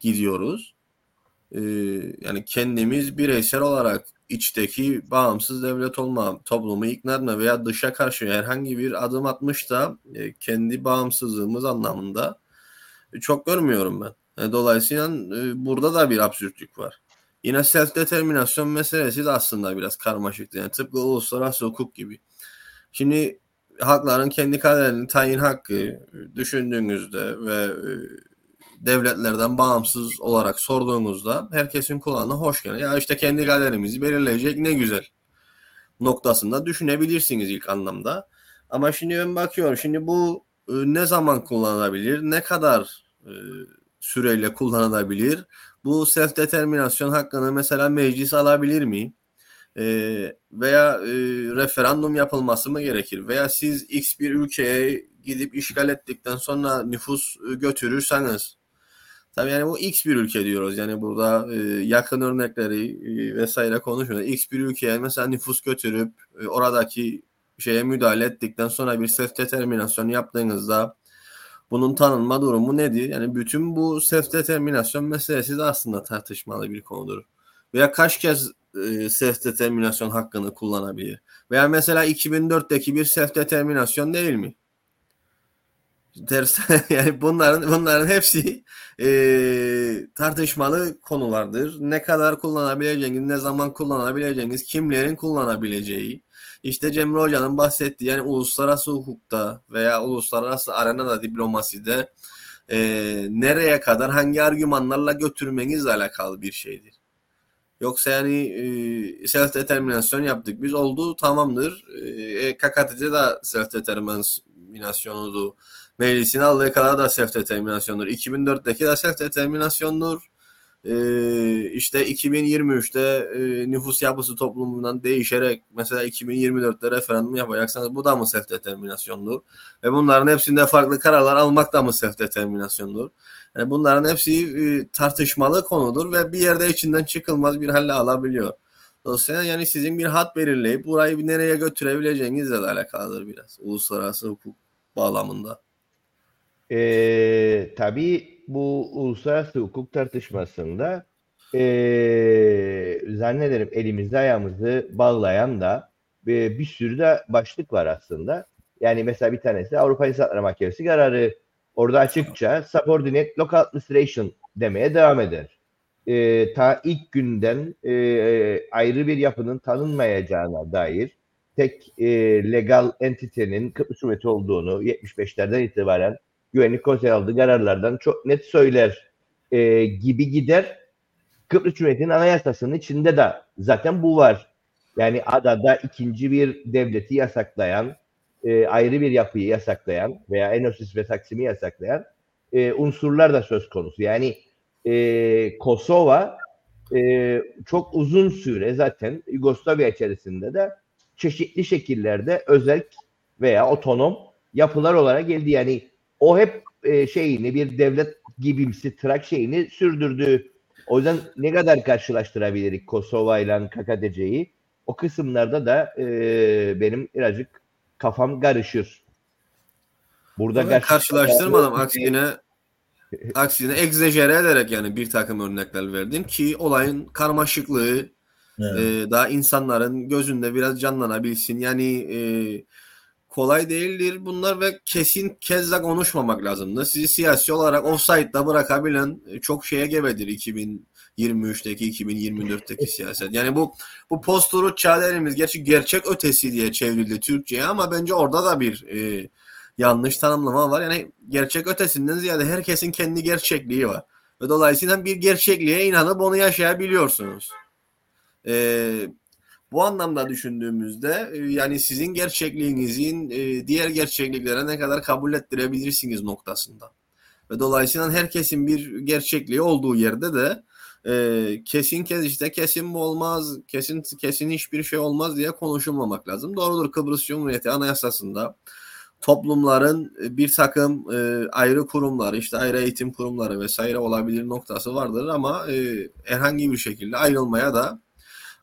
gidiyoruz yani kendimiz bireysel olarak içteki bağımsız devlet olma, toplumu ikna etme veya dışa karşı herhangi bir adım atmış da kendi bağımsızlığımız anlamında çok görmüyorum ben. E, dolayısıyla e, burada da bir absürtlük var. Yine self determinasyon meselesi de aslında biraz karmaşık. Yani tıpkı uluslararası hukuk gibi. Şimdi halkların kendi kaderini tayin hakkı düşündüğünüzde ve e, devletlerden bağımsız olarak sorduğunuzda herkesin kulağına hoş gelir. Ya işte kendi kaderimizi belirleyecek ne güzel noktasında düşünebilirsiniz ilk anlamda. Ama şimdi ben bakıyorum şimdi bu ne zaman kullanılabilir, ne kadar e, süreyle kullanılabilir? Bu self determinasyon hakkını mesela meclis alabilir mi? E, veya e, referandum yapılması mı gerekir? Veya siz X bir ülkeye gidip işgal ettikten sonra nüfus e, götürürseniz Tabii yani bu X bir ülke diyoruz. Yani burada e, yakın örnekleri e, vesaire konuşmuyoruz. X bir ülkeye mesela nüfus götürüp e, oradaki şeye müdahale ettikten sonra bir self determinasyon yaptığınızda bunun tanınma durumu nedir? Yani bütün bu self determinasyon meselesi de aslında tartışmalı bir konudur. Veya kaç kez e, self determinasyon hakkını kullanabilir? Veya mesela 2004'teki bir self determinasyon değil mi? ters yani bunların bunların hepsi e, tartışmalı konulardır. Ne kadar kullanabileceğiniz, ne zaman kullanabileceğiniz, kimlerin kullanabileceği. İşte Cemre Hoca'nın bahsettiği yani uluslararası hukukta veya uluslararası arenada diplomaside e, nereye kadar hangi argümanlarla götürmenizle alakalı bir şeydir. Yoksa yani e, self determinasyon yaptık. Biz oldu tamamdır. E, KKTC da self determinasyonudu meclisin aldığı karar da self determinasyondur. 2004'teki de self determinasyondur. E, işte 2023'te e, nüfus yapısı toplumundan değişerek mesela 2024'te referandum yapacaksanız bu da mı self determinasyondur? Ve bunların hepsinde farklı kararlar almak da mı self determinasyondur? Yani bunların hepsi e, tartışmalı konudur ve bir yerde içinden çıkılmaz bir halle alabiliyor. Dolayısıyla yani sizin bir hat belirleyip burayı nereye götürebileceğinizle de alakalıdır biraz uluslararası hukuk bağlamında. Ee, tabii bu uluslararası hukuk tartışmasında e, zannederim elimizde ayağımızı bağlayan da bir, bir sürü de başlık var aslında. Yani mesela bir tanesi Avrupa İnsan Hakları Mahkemesi kararı orada açıkça subordinate local administration demeye devam eder. E, ta ilk günden e, ayrı bir yapının tanınmayacağına dair tek e, legal entitenin Kıbrıs Cumhuriyeti olduğunu 75'lerden itibaren güvenlik konseyi aldığı kararlardan çok net söyler e, gibi gider. Kıbrıs Cumhuriyeti'nin anayasasının içinde de zaten bu var. Yani adada ikinci bir devleti yasaklayan, e, ayrı bir yapıyı yasaklayan veya Enosis ve Taksim'i yasaklayan e, unsurlar da söz konusu. Yani e, Kosova e, çok uzun süre zaten Yugoslavya içerisinde de çeşitli şekillerde özel veya otonom yapılar olarak geldi. Yani o hep e, şeyini bir devlet gibimsi trak şeyini sürdürdü. O yüzden ne kadar karşılaştırabiliriz Kosova ile KKTC'yi? O kısımlarda da e, benim birazcık kafam karışır. Burada karşı karşılaştırmadım aksine aksine egzajere ederek yani bir takım örnekler verdim ki olayın karmaşıklığı evet. e, daha insanların gözünde biraz canlanabilsin. Yani e, kolay değildir bunlar ve kesin kezde konuşmamak lazımdı. Sizi siyasi olarak offside'da bırakabilen e, çok şeye gebedir 2023'teki 2024'teki siyaset. Yani bu bu post çağ derimiz gerçi gerçek ötesi diye çevrildi Türkçe'ye ama bence orada da bir e, yanlış tanımlama var. Yani gerçek ötesinden ziyade herkesin kendi gerçekliği var. Ve dolayısıyla bir gerçekliğe inanıp onu yaşayabiliyorsunuz. Eee bu anlamda düşündüğümüzde e, yani sizin gerçekliğinizin e, diğer gerçekliklere ne kadar kabul ettirebilirsiniz noktasında. Ve dolayısıyla herkesin bir gerçekliği olduğu yerde de e, kesin kez işte kesin bu olmaz, kesin kesin hiçbir şey olmaz diye konuşulmamak lazım. Doğrudur Kıbrıs Cumhuriyeti Anayasası'nda toplumların bir takım e, ayrı kurumlar, işte ayrı eğitim kurumları vesaire olabilir noktası vardır ama e, herhangi bir şekilde ayrılmaya da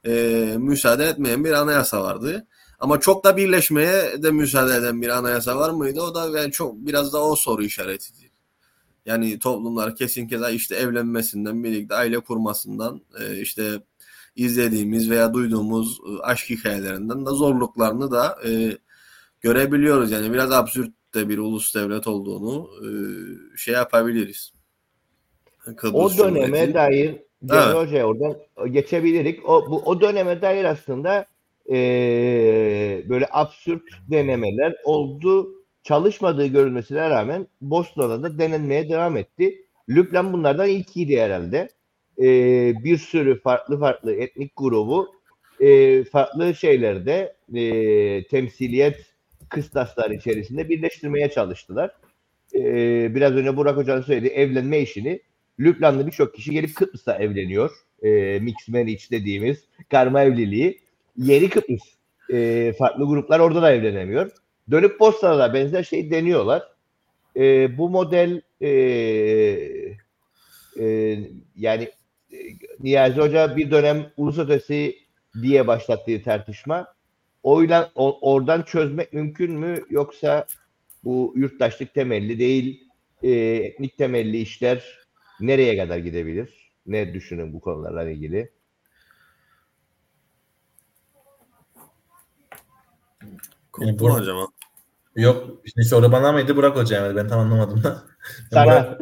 e, müsaade etmeyen bir anayasa vardı. Ama çok da birleşmeye de müsaade eden bir anayasa var mıydı? O da yani çok biraz da o soru işaretidir. Yani toplumlar kesin kez işte evlenmesinden, birlikte aile kurmasından, e, işte izlediğimiz veya duyduğumuz e, aşk hikayelerinden de zorluklarını da e, görebiliyoruz. Yani biraz absürt de bir ulus devlet olduğunu e, şey yapabiliriz. Kıbrıs o döneme Cumhuriyeti. dair Cemil evet. Hoca'ya oradan geçebilirik. O, bu, o döneme dair aslında e, böyle absürt denemeler oldu. Çalışmadığı görülmesine rağmen Bosna'da da denenmeye devam etti. Lübnan bunlardan ilkiydi herhalde. E, bir sürü farklı farklı etnik grubu e, farklı şeylerde e, temsiliyet kıstaslar içerisinde birleştirmeye çalıştılar. E, biraz önce Burak Hoca'nın söylediği evlenme işini Lübnanlı birçok kişi gelip Kıbrıs'ta evleniyor. E, mix marriage dediğimiz karma evliliği. Yeni Kıbrıs. E, farklı gruplar orada da evlenemiyor. Dönüp Bosna'da da benzer şey deniyorlar. E, bu model e, e, yani e, Niyazi Hoca bir dönem ulus ötesi diye başlattığı tartışma oyla o, oradan çözmek mümkün mü yoksa bu yurttaşlık temelli değil e, etnik temelli işler nereye kadar gidebilir? Ne düşünün bu konularla ilgili? Yani bu, hocam. Yok şimdi soru bana mıydı Burak hocam ben tam anlamadım da. Sana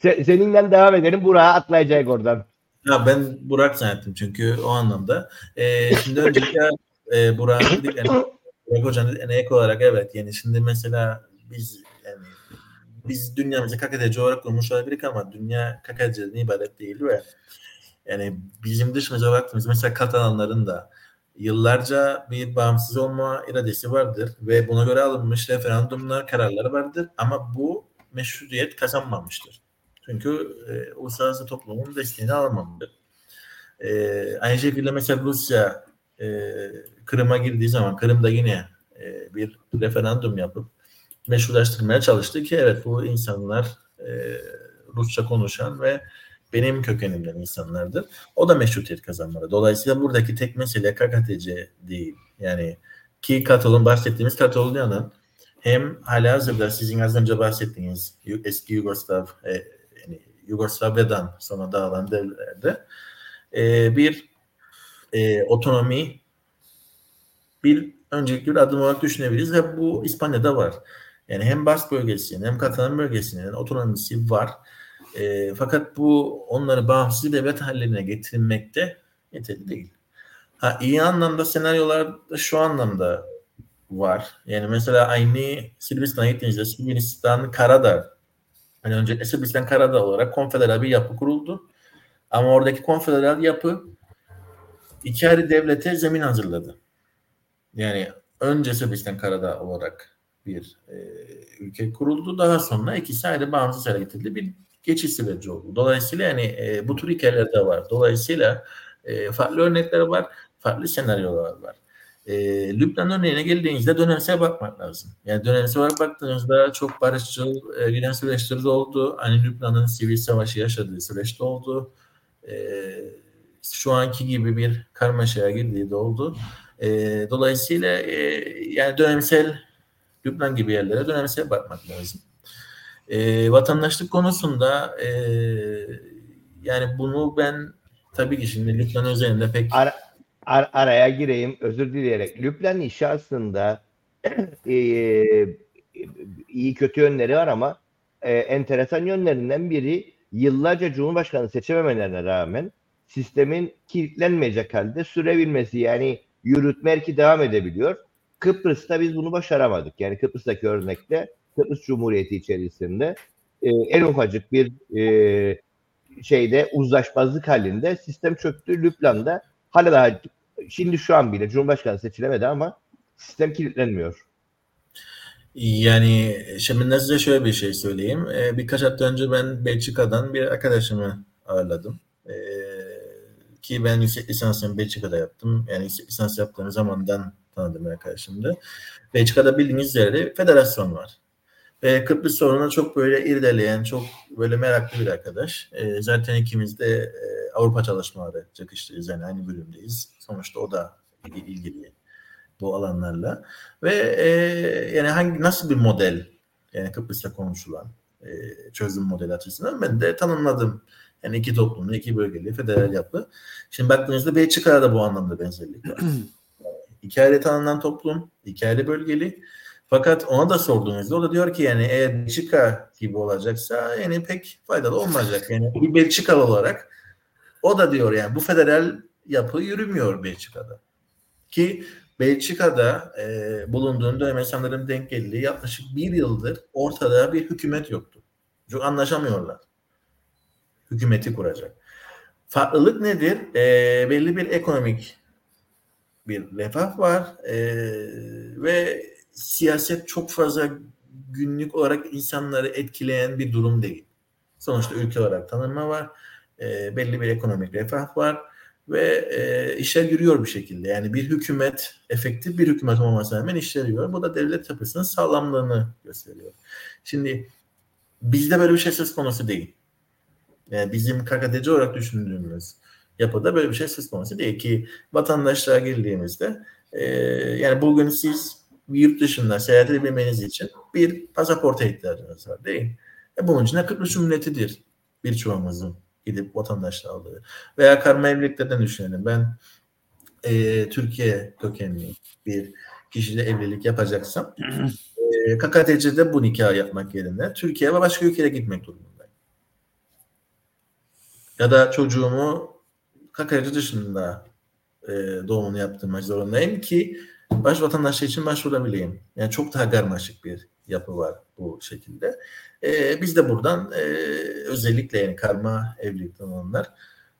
seninle devam edelim Burak'a atlayacak oradan. Ya ben Burak zannettim çünkü o anlamda. Ee, şimdi öncelikle e, Burak dedik yani, Burak hocanın ek olarak evet yani şimdi mesela biz yani biz dünyamızı kakadeci olarak kurmuş olabilirik ama dünya kakadeciden ibaret değil ve yani bizim dışımıza baktığımız mesela Katalanların da yıllarca bir bağımsız olma iradesi vardır ve buna göre alınmış referandumlar kararları vardır ama bu meşruiyet kazanmamıştır. Çünkü e, uluslararası toplumun desteğini alamadı. E, aynı şekilde mesela Rusya e, Kırım'a girdiği zaman Kırım'da yine e, bir referandum yapıp meşrulaştırmaya çalıştı ki evet bu insanlar e, Rusça konuşan ve benim kökenimden insanlardır. O da meşrutiyet kazanmalı. Dolayısıyla buradaki tek mesele KKTC değil. Yani ki Katalon bahsettiğimiz Katalonya'nın hem hala hazırda sizin az önce bahsettiğiniz eski Yugoslav e, yani Yugoslavya'dan sonra dağılan devlerde e, bir e, otonomi bir öncelikli bir adım olarak düşünebiliriz ve bu İspanya'da var. Yani hem Bask bölgesinin hem Katalan bölgesinin otonomisi var. E, fakat bu onları bağımsız devlet hallerine getirmekte yeterli değil. Ha, iyi anlamda senaryolar şu anlamda var. Yani mesela aynı Sırbistan'a gittiğinizde Sırbistan Karadağ hani önce Sırbistan Karadağ olarak konfederal bir yapı kuruldu. Ama oradaki konfederal yapı iki ayrı devlete zemin hazırladı. Yani önce Sırbistan Karadağ olarak bir e, ülke kuruldu. Daha sonra ikisi ayrı bağımsız hale getirildi. Bir geçiş süreci oldu. Dolayısıyla yani e, bu tür hikayeler de var. Dolayısıyla e, farklı örnekler var, farklı senaryolar var. E, Lübnan örneğine geldiğinizde dönemsel bakmak lazım. Yani dönemsel olarak baktığınızda çok barışçıl e, giden süreçleri oldu. Hani Lübnan'ın sivil savaşı yaşadığı süreçte oldu. E, şu anki gibi bir karmaşaya girdiği de oldu. E, dolayısıyla e, yani dönemsel Lübnan gibi yerlere dönemsel bakmak lazım. E, vatandaşlık konusunda e, yani bunu ben tabii ki şimdi Lübnan üzerinde pek Ara, ar, araya gireyim özür dileyerek. Lübnan işi aslında e, iyi kötü yönleri var ama e, enteresan yönlerinden biri yıllarca Cumhurbaşkanı seçememelerine rağmen sistemin kilitlenmeyecek halde sürebilmesi yani yürütme erki devam edebiliyor. Kıbrıs'ta biz bunu başaramadık. Yani Kıbrıs'taki örnekte Kıbrıs Cumhuriyeti içerisinde e, en ufacık bir e, şeyde uzlaşmazlık halinde sistem çöktü. Lübnan'da hala daha şimdi şu an bile Cumhurbaşkanı seçilemedi ama sistem kilitlenmiyor. Yani şimdi ben size şöyle bir şey söyleyeyim. Ee, birkaç hafta önce ben Belçika'dan bir arkadaşımı ağırladım. Ee, ki ben yüksek lisansımı Belçika'da yaptım. Yani yüksek lisans yaptığım zamandan tanıdığım arkadaşımdı. Belçika'da bildiğiniz üzere federasyon var. Ve Kıbrıs sorununa çok böyle irdeleyen, çok böyle meraklı bir arkadaş. E, zaten ikimiz de e, Avrupa çalışmaları çakıştırıyoruz. Yani aynı bölümdeyiz. Sonuçta o da ilgili bu alanlarla. Ve e, yani hangi nasıl bir model yani Kıbrıs'ta konuşulan e, çözüm modeli açısından ben de tanımladım. Yani iki toplumlu, iki bölgeli, federal yapı. Şimdi baktığınızda Belçika'da da bu anlamda benzerlik var. ayrı tanınan toplum, ayrı bölgeli fakat ona da sorduğunuzda o da diyor ki yani eğer Belçika gibi olacaksa yani pek faydalı olmayacak. Yani bir Belçikalı olarak o da diyor yani bu federal yapı yürümüyor Belçika'da. Ki Belçika'da e, bulunduğum dönem sanırım denk geldiği yaklaşık bir yıldır ortada bir hükümet yoktu. Çünkü anlaşamıyorlar. Hükümeti kuracak. Farklılık nedir? E, belli bir ekonomik bir refah var e, ve siyaset çok fazla günlük olarak insanları etkileyen bir durum değil. Sonuçta ülke olarak tanınma var. E, belli bir ekonomik refah var ve e, işler yürüyor bir şekilde. Yani bir hükümet, efektif bir hükümet olmasına rağmen işler yürüyor. Bu da devlet yapısının sağlamlığını gösteriyor. Şimdi bizde böyle bir şey söz konusu değil. Yani bizim KKTC olarak düşündüğümüz yapıda böyle bir şey söz konusu değil ki vatandaşlığa girdiğimizde e, yani bugün siz yurt dışında seyahat edebilmeniz için bir pasaporta ihtiyacınız var değil. E bunun için de Kıbrıs Cumhuriyeti'dir birçoğumuzun gidip vatandaşlığı aldığı. Veya karma evliliklerden düşünelim. Ben e, Türkiye kökenli bir kişiyle evlilik yapacaksam e, KKTC'de bu nikah yapmak yerine Türkiye ve başka ülkeye gitmek durumundayım. Ya da çocuğumu KKTC dışında e, doğumunu yaptırmak zorundayım ki baş vatandaşlığı için başvurabileyim. Yani çok daha karmaşık bir yapı var bu şekilde. E, biz de buradan e, özellikle yani karma evlilikten olanlar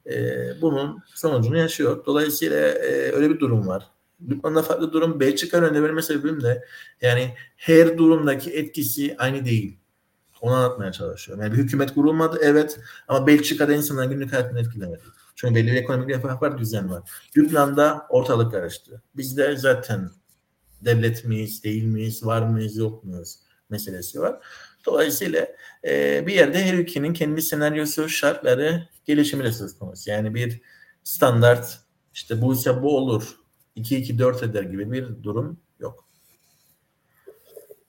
e, bunun sonucunu yaşıyor. Dolayısıyla e, öyle bir durum var. Lübnan'da farklı durum. Belçika örneğinde verme sebebim de yani her durumdaki etkisi aynı değil. Onu anlatmaya çalışıyorum. Yani bir hükümet kurulmadı evet ama Belçika'da insanların günlük hayatını etkilemedi. Çünkü belli bir ekonomik refah düzen var. Lübnan'da ortalık karıştı. Bizde zaten devlet miyiz, değil miyiz, var mıyız, yok muyuz meselesi var. Dolayısıyla e, bir yerde her ülkenin kendi senaryosu, şartları, gelişimi de söz konusu. Yani bir standart işte bu ise bu olur, 2-2-4 eder gibi bir durum yok.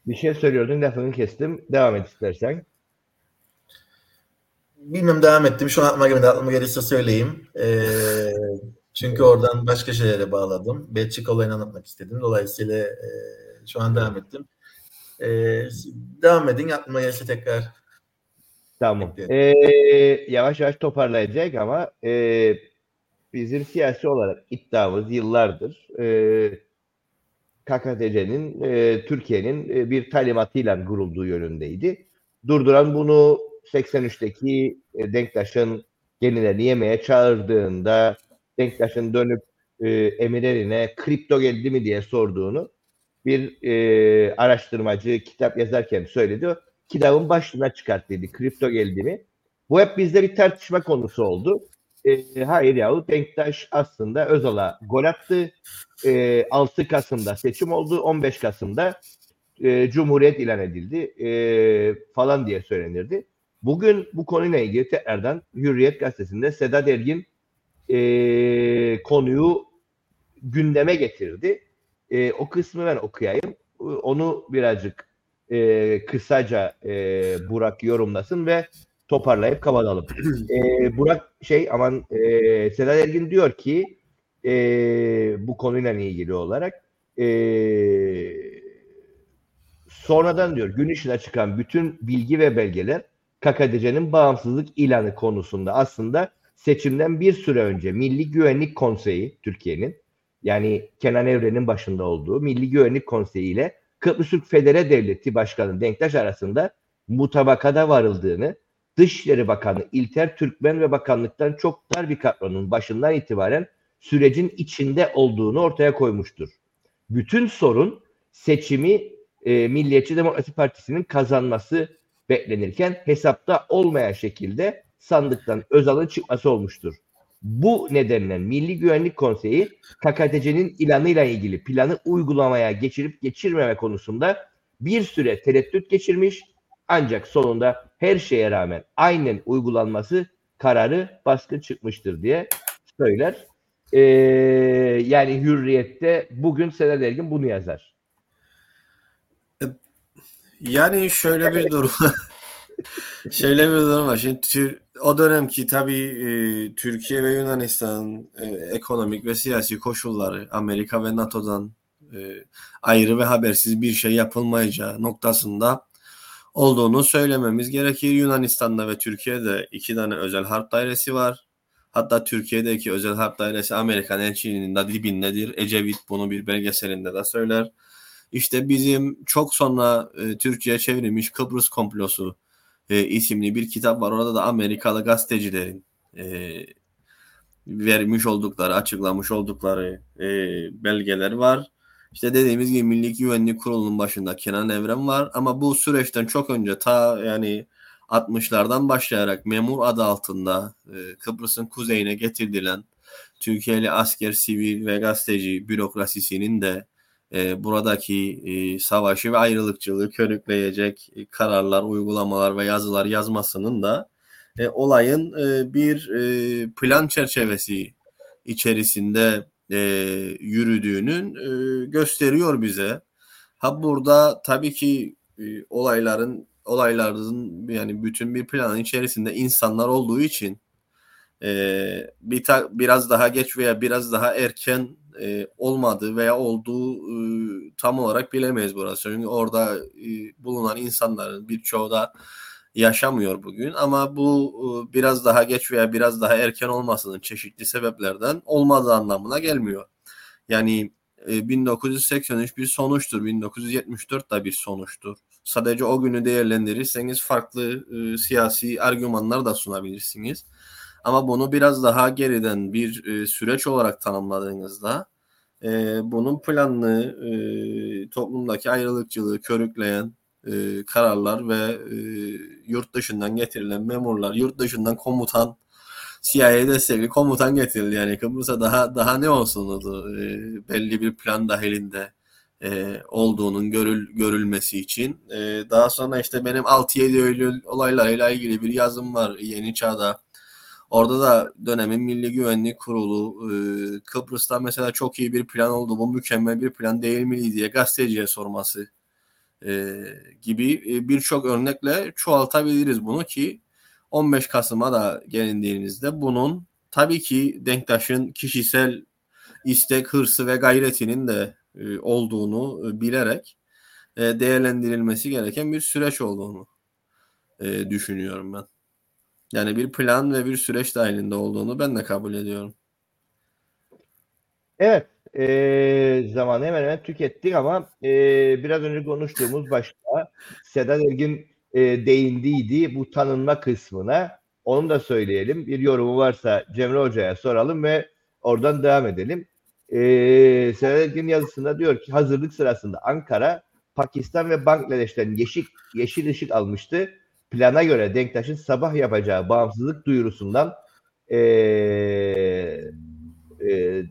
Bir şey söylüyordun lafını kestim. Devam et istersen. Bilmem devam ettim. Şu an aklıma gelmedi. Aklıma gelirse söyleyeyim. Ee, çünkü oradan başka şeylere bağladım. Belçika olayını anlatmak istedim. Dolayısıyla e, şu an devam ettim. E, devam edin. Aklıma gelirse tekrar Tamam. Ee, yavaş yavaş toparlayacak ama e, bizim siyasi olarak iddiamız yıllardır e, KKTC'nin e, Türkiye'nin e, bir talimatıyla kurulduğu yönündeydi. Durduran bunu 83'teki e, Denktaş'ın genilerini yemeye çağırdığında Denktaş'ın dönüp e, emirlerine kripto geldi mi diye sorduğunu bir e, araştırmacı kitap yazarken söyledi. Kitabın başlığına çıkarttıydı. Kripto geldi mi? Bu hep bizde bir tartışma konusu oldu. E, hayır yahu Denktaş aslında Özal'a gol attı. E, 6 Kasım'da seçim oldu. 15 Kasım'da e, Cumhuriyet ilan edildi e, falan diye söylenirdi. Bugün bu konuyla ilgili tekrardan Hürriyet gazetesinde Sedat Ergin e, konuyu gündeme getirdi. E, o kısmı ben okuyayım. Onu birazcık e, kısaca e, Burak yorumlasın ve toparlayıp kapatalım. e, Burak şey aman e, Sedat Ergin diyor ki e, bu konuyla ilgili olarak e, sonradan diyor gün ışığına çıkan bütün bilgi ve belgeler KKTC'nin bağımsızlık ilanı konusunda aslında seçimden bir süre önce Milli Güvenlik Konseyi Türkiye'nin yani Kenan Evren'in başında olduğu Milli Güvenlik Konseyi ile Kıbrıs Türk Federe Devleti Başkanı Denktaş arasında mutabakada varıldığını Dışişleri Bakanı İlter Türkmen ve bakanlıktan çok dar bir kadronun başından itibaren sürecin içinde olduğunu ortaya koymuştur. Bütün sorun seçimi e, Milliyetçi Demokrasi Partisi'nin kazanması beklenirken hesapta olmayan şekilde sandıktan Özal'ın çıkması olmuştur. Bu nedenle Milli Güvenlik Konseyi KKTC'nin ilanıyla ilgili planı uygulamaya geçirip geçirmeme konusunda bir süre tereddüt geçirmiş ancak sonunda her şeye rağmen aynen uygulanması kararı baskın çıkmıştır diye söyler. Ee, yani Hürriyet'te bugün Sedat Ergin bunu yazar. Yani şöyle bir durum şöyle bir durum var. Şimdi o dönemki tabii e, Türkiye ve Yunanistan'ın e, ekonomik ve siyasi koşulları Amerika ve NATO'dan e, ayrı ve habersiz bir şey yapılmayacağı noktasında olduğunu söylememiz gerekir. Yunanistan'da ve Türkiye'de iki tane özel harp dairesi var. Hatta Türkiye'deki özel harp dairesi Amerikan elçiliğinin de dibindedir. Ecevit bunu bir belgeselinde de söyler. İşte bizim çok sonra e, Türkçe'ye çevrilmiş Kıbrıs Komplosu e, isimli bir kitap var. Orada da Amerikalı gazetecilerin e, vermiş oldukları, açıklamış oldukları e, belgeler var. İşte dediğimiz gibi Milli Güvenlik Kurulu'nun başında Kenan Evren var ama bu süreçten çok önce ta yani 60'lardan başlayarak memur adı altında e, Kıbrıs'ın kuzeyine getirilen Türkiye'li asker, sivil ve gazeteci bürokrasisinin de e, buradaki e, savaşı ve ayrılıkçılığı körükleyecek e, kararlar, uygulamalar ve yazılar yazmasının da e, olayın e, bir e, plan çerçevesi içerisinde e, yürüdüğünün e, gösteriyor bize. Ha burada tabii ki e, olayların olayların yani bütün bir planın içerisinde insanlar olduğu için e, bir ta, biraz daha geç veya biraz daha erken e, olmadığı veya olduğu e, tam olarak bilemeyiz burası. Çünkü orada e, bulunan insanların birçoğu da yaşamıyor bugün ama bu e, biraz daha geç veya biraz daha erken olmasının çeşitli sebeplerden olmadığı anlamına gelmiyor. Yani e, 1983 bir sonuçtur, 1974 da bir sonuçtur. Sadece o günü değerlendirirseniz farklı e, siyasi argümanlar da sunabilirsiniz. Ama bunu biraz daha geriden bir e, süreç olarak tanımladığınızda e, bunun planlı e, toplumdaki ayrılıkçılığı körükleyen e, kararlar ve e, yurt dışından getirilen memurlar, yurt dışından komutan, CIA destekli komutan getirildi. Yani Kıbrıs'a daha daha ne olsun e, belli bir plan dahilinde e, olduğunun görül, görülmesi için. E, daha sonra işte benim 6-7 Eylül olaylarıyla ilgili bir yazım var Yeni Çağ'da. Orada da dönemin Milli Güvenlik Kurulu e, Kıbrıs'ta mesela çok iyi bir plan oldu. Bu mükemmel bir plan değil mi diye gazeteciye sorması e, gibi e, birçok örnekle çoğaltabiliriz bunu ki 15 Kasım'a da gelindiğinizde bunun tabii ki Denktaş'ın kişisel istek, hırsı ve gayretinin de e, olduğunu e, bilerek e, değerlendirilmesi gereken bir süreç olduğunu düşünüyorum ben. Yani bir plan ve bir süreç dahilinde olduğunu ben de kabul ediyorum. Evet. E, zamanı hemen hemen tükettik ama e, biraz önce konuştuğumuz başta Sedat Ergin e, değindiydi bu tanınma kısmına. Onu da söyleyelim. Bir yorumu varsa Cemre Hoca'ya soralım ve oradan devam edelim. Ee, Selahattin yazısında diyor ki hazırlık sırasında Ankara, Pakistan ve Bangladeş'ten yeşil, yeşil ışık almıştı. Plana göre Denktaş'ın sabah yapacağı bağımsızlık duyurusundan ee, e,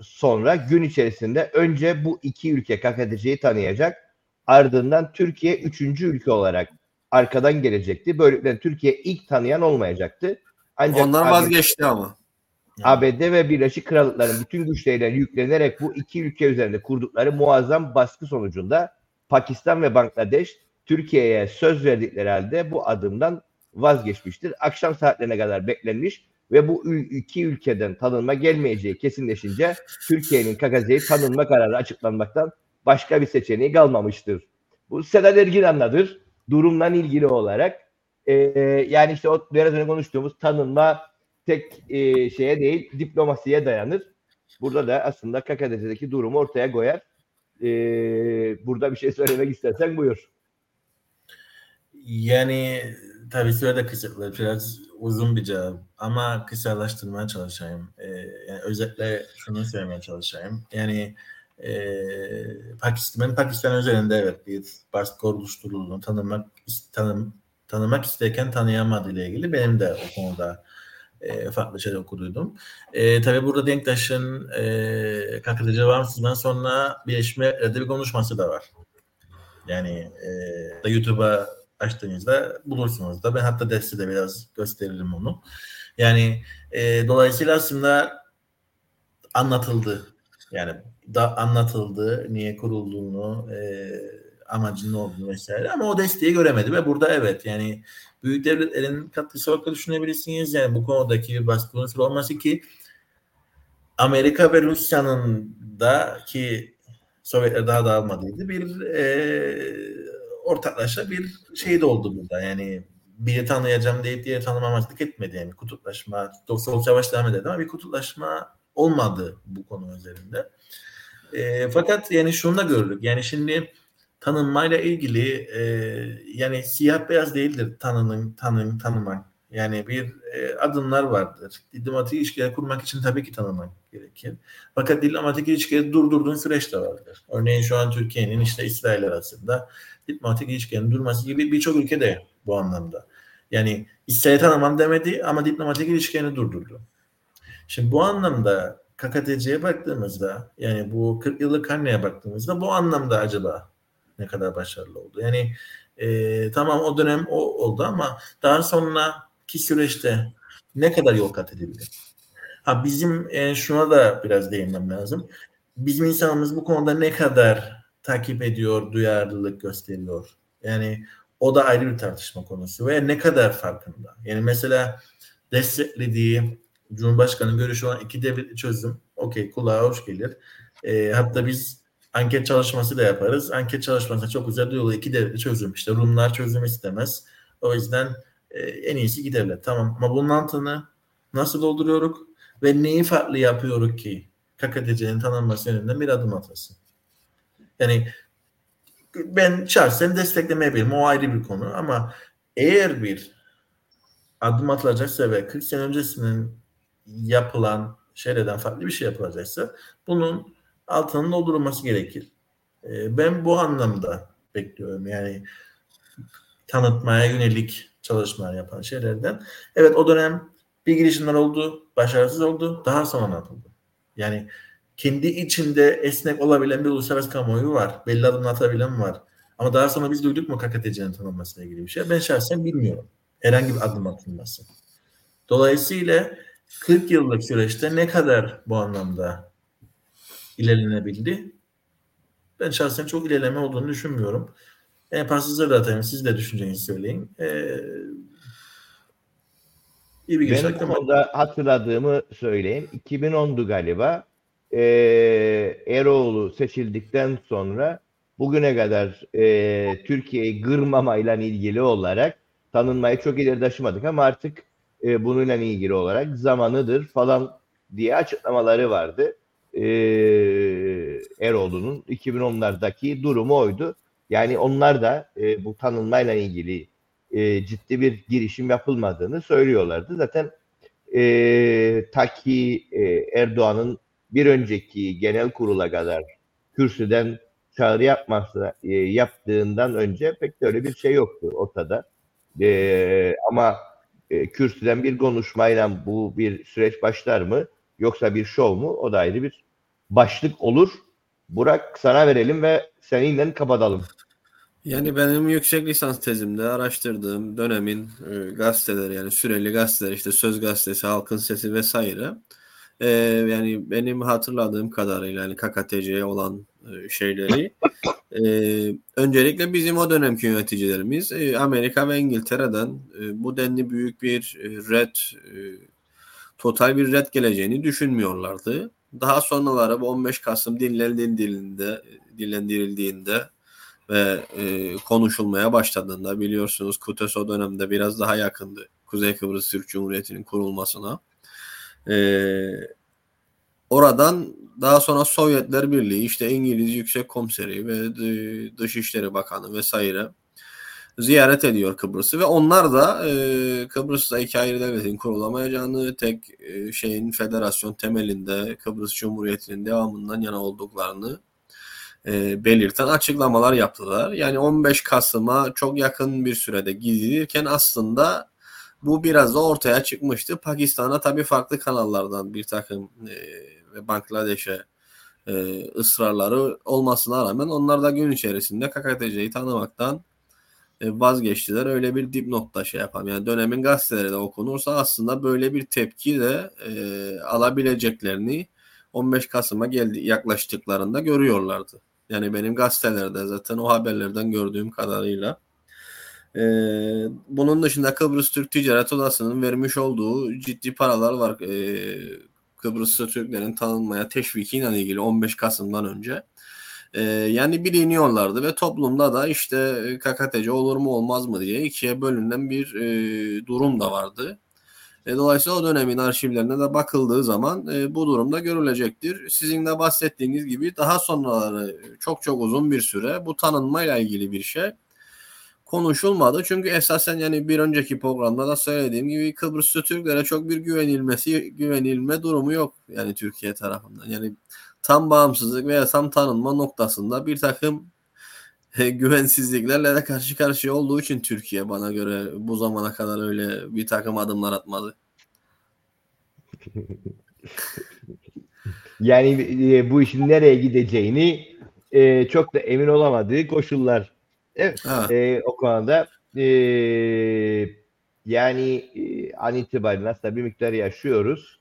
sonra gün içerisinde önce bu iki ülke KKTC'yi tanıyacak. Ardından Türkiye üçüncü ülke olarak arkadan gelecekti. Böylelikle Türkiye ilk tanıyan olmayacaktı. Ancak Onlar vazgeçti ama. ABD ve Birleşik Krallıkların bütün güçleriyle yüklenerek bu iki ülke üzerinde kurdukları muazzam baskı sonucunda Pakistan ve Bangladeş Türkiye'ye söz verdikleri halde bu adımdan vazgeçmiştir. Akşam saatlerine kadar beklenmiş ve bu iki ülkeden tanınma gelmeyeceği kesinleşince Türkiye'nin KKZ'yi tanınma kararı açıklanmaktan başka bir seçeneği kalmamıştır. Bu Sedat Ergin anladır. Durumdan ilgili olarak e, yani işte o biraz önce konuştuğumuz tanınma tek e, şeye değil diplomasiye dayanır. Burada da aslında KKDS'deki durumu ortaya koyar. E, burada bir şey söylemek istersen buyur. Yani tabii sürede kısıtlı. Biraz uzun bir cevap. Ama kısalaştırmaya çalışayım. Ee, yani özetle şunu söylemeye çalışayım. Yani e, Pakistan, Pakistan üzerinde evet bir baskı oluşturulduğunu tanımak tanım, tanımak isterken tanıyamadı ile ilgili benim de o konuda e, farklı şeyler okuduydum. E, tabii burada Denktaş'ın e, kakıtıcı bağımsızlığından sonra Birleşmiş Milletler'de bir konuşması da var. Yani e, YouTube'a açtığınızda bulursunuz da. Ben hatta dersi de biraz gösteririm onu. Yani e, dolayısıyla aslında anlatıldı. Yani da anlatıldı niye kurulduğunu, e, amacının olduğunu vesaire ama o desteği göremedi ve burada evet yani büyük devletlerin katkısı olarak düşünebilirsiniz. Yani bu konudaki bir baskı unsuru olması ki Amerika ve Rusya'nın da ki Sovyetler daha dağılmadıydı bir e, ortaklaşa bir şey de oldu burada. Yani biri tanıyacağım deyip diğeri tanımamazlık etmedi. Yani kutuplaşma, soğuk savaş devam eder ama bir kutuplaşma olmadı bu konu üzerinde. E, fakat yani şunu da gördük. Yani şimdi tanınmayla ilgili e, yani siyah beyaz değildir tanının tanın tanımak. Yani bir e, adımlar vardır. Diplomatik ilişkiler kurmak için tabii ki tanımak gerekir. Fakat diplomatik ilişkileri durdurduğun süreç de vardır. Örneğin şu an Türkiye'nin işte İsrail arasında diplomatik ilişkilerin durması gibi birçok ülkede bu anlamda. Yani İsrail'i tanımam demedi ama diplomatik ilişkilerini durdurdu. Şimdi bu anlamda KKTC'ye baktığımızda yani bu 40 yıllık karneye baktığımızda bu anlamda acaba ne kadar başarılı oldu. Yani e, tamam o dönem o oldu ama daha sonraki süreçte ne kadar yol kat edebilir? Ha bizim e, şuna da biraz değinmem lazım. Bizim insanımız bu konuda ne kadar takip ediyor, duyarlılık gösteriyor. Yani o da ayrı bir tartışma konusu ve ne kadar farkında. Yani mesela desteklediği Cumhurbaşkanı görüşü olan iki devletli çözüm okey kulağa hoş gelir. E, hatta biz anket çalışması da yaparız. Anket çalışması çok güzel yolu iki devletli çözüm. İşte Rumlar çözüm istemez. O yüzden e, en iyisi iki devlet. Tamam ama bunun altını nasıl dolduruyoruz ve neyi farklı yapıyoruz ki KKTC'nin tanınması yönünden bir adım atılsın. Yani ben şahsen desteklemeyebilirim. O ayrı bir konu ama eğer bir adım atılacaksa ve 40 sene öncesinin yapılan şeylerden farklı bir şey yapılacaksa bunun altının doldurulması gerekir. E, ben bu anlamda bekliyorum. Yani tanıtmaya yönelik çalışmalar yapan şeylerden. Evet o dönem bir girişimler oldu, başarısız oldu, daha sonra yapıldı. Yani kendi içinde esnek olabilen bir uluslararası kamuoyu var. Belli adımlar atabilen var. Ama daha sonra biz duyduk mu KKTC'nin tanınmasıyla ilgili bir şey? Ben şahsen bilmiyorum. Herhangi bir adım atılması. Dolayısıyla 40 yıllık süreçte ne kadar bu anlamda ilerlenebildi? Ben şahsen çok ilerleme olduğunu düşünmüyorum. En pasızları da atayım. Siz de düşüncenizi söyleyin. Ee, iyi bir Benim konuda hatırladığımı söyleyeyim. 2010'du galiba. Ee, Eroğlu seçildikten sonra bugüne kadar e, Türkiye'yi gırmamayla ilgili olarak tanınmayı çok ileri taşımadık ama artık e, bununla ilgili olarak zamanıdır falan diye açıklamaları vardı. E, Eroğlu'nun 2010'lardaki durumu oydu. Yani onlar da e, bu tanınmayla ilgili e, ciddi bir girişim yapılmadığını söylüyorlardı. Zaten e, ta e, Erdoğan'ın bir önceki genel kurula kadar kürsüden çağrı yapması e, yaptığından önce pek de öyle bir şey yoktu ortada. E, ama e, kürsüden bir konuşmayla bu bir süreç başlar mı yoksa bir şov mu o da ayrı bir başlık olur. Burak sana verelim ve seninle kapatalım. Yani benim yüksek lisans tezimde araştırdığım dönemin e, gazeteleri yani süreli gazeteler işte Söz Gazetesi, Halkın Sesi vesaire e, yani benim hatırladığım kadarıyla yani KKTC'ye olan e, şeyleri e, öncelikle bizim o dönemki yöneticilerimiz e, Amerika ve İngiltere'den e, bu denli büyük bir red total bir red geleceğini düşünmüyorlardı. Daha sonraları bu 15 Kasım dinlendirildiğinde dillendirildiğinde ve e, konuşulmaya başladığında biliyorsunuz Kutes o dönemde biraz daha yakındı Kuzey Kıbrıs Türk Cumhuriyeti'nin kurulmasına. E, oradan daha sonra Sovyetler Birliği işte İngiliz Yüksek Komiseri ve Dışişleri Bakanı vesaire ziyaret ediyor Kıbrıs'ı ve onlar da e, Kıbrıs'ta iki ayrı devletin kurulamayacağını tek e, şeyin federasyon temelinde Kıbrıs Cumhuriyeti'nin devamından yana olduklarını e, belirten açıklamalar yaptılar. Yani 15 Kasım'a çok yakın bir sürede gidilirken aslında bu biraz da ortaya çıkmıştı. Pakistan'a tabii farklı kanallardan bir takım e, ve Bangladeş'e e, ısrarları olmasına rağmen onlar da gün içerisinde KKTC'yi tanımaktan e, vazgeçtiler. Öyle bir dipnotta şey yapalım. Yani dönemin gazeteleri de okunursa aslında böyle bir tepki de e, alabileceklerini 15 Kasım'a geldi yaklaştıklarında görüyorlardı. Yani benim gazetelerde zaten o haberlerden gördüğüm kadarıyla. Ee, bunun dışında Kıbrıs Türk Ticaret Odası'nın vermiş olduğu ciddi paralar var. Ee, Kıbrıslı Türklerin tanınmaya teşvikiyle ilgili 15 Kasım'dan önce. Ee, yani biliniyorlardı ve toplumda da işte KKTC olur mu olmaz mı diye ikiye bölünen bir e, durum da vardı. E, dolayısıyla o dönemin arşivlerine de bakıldığı zaman e, bu durumda görülecektir. Sizin de bahsettiğiniz gibi daha sonraları çok çok uzun bir süre bu tanınmayla ilgili bir şey konuşulmadı. Çünkü esasen yani bir önceki programda da söylediğim gibi Kıbrıslı Türklere çok bir güvenilmesi güvenilme durumu yok yani Türkiye tarafından. Yani tam bağımsızlık veya tam tanınma noktasında bir takım güvensizliklerle de karşı karşıya olduğu için Türkiye bana göre bu zamana kadar öyle bir takım adımlar atmadı. yani e, bu işin nereye gideceğini e, çok da emin olamadığı koşullar. Evet. E, o konuda e, yani e, an itibariyle aslında bir miktar yaşıyoruz.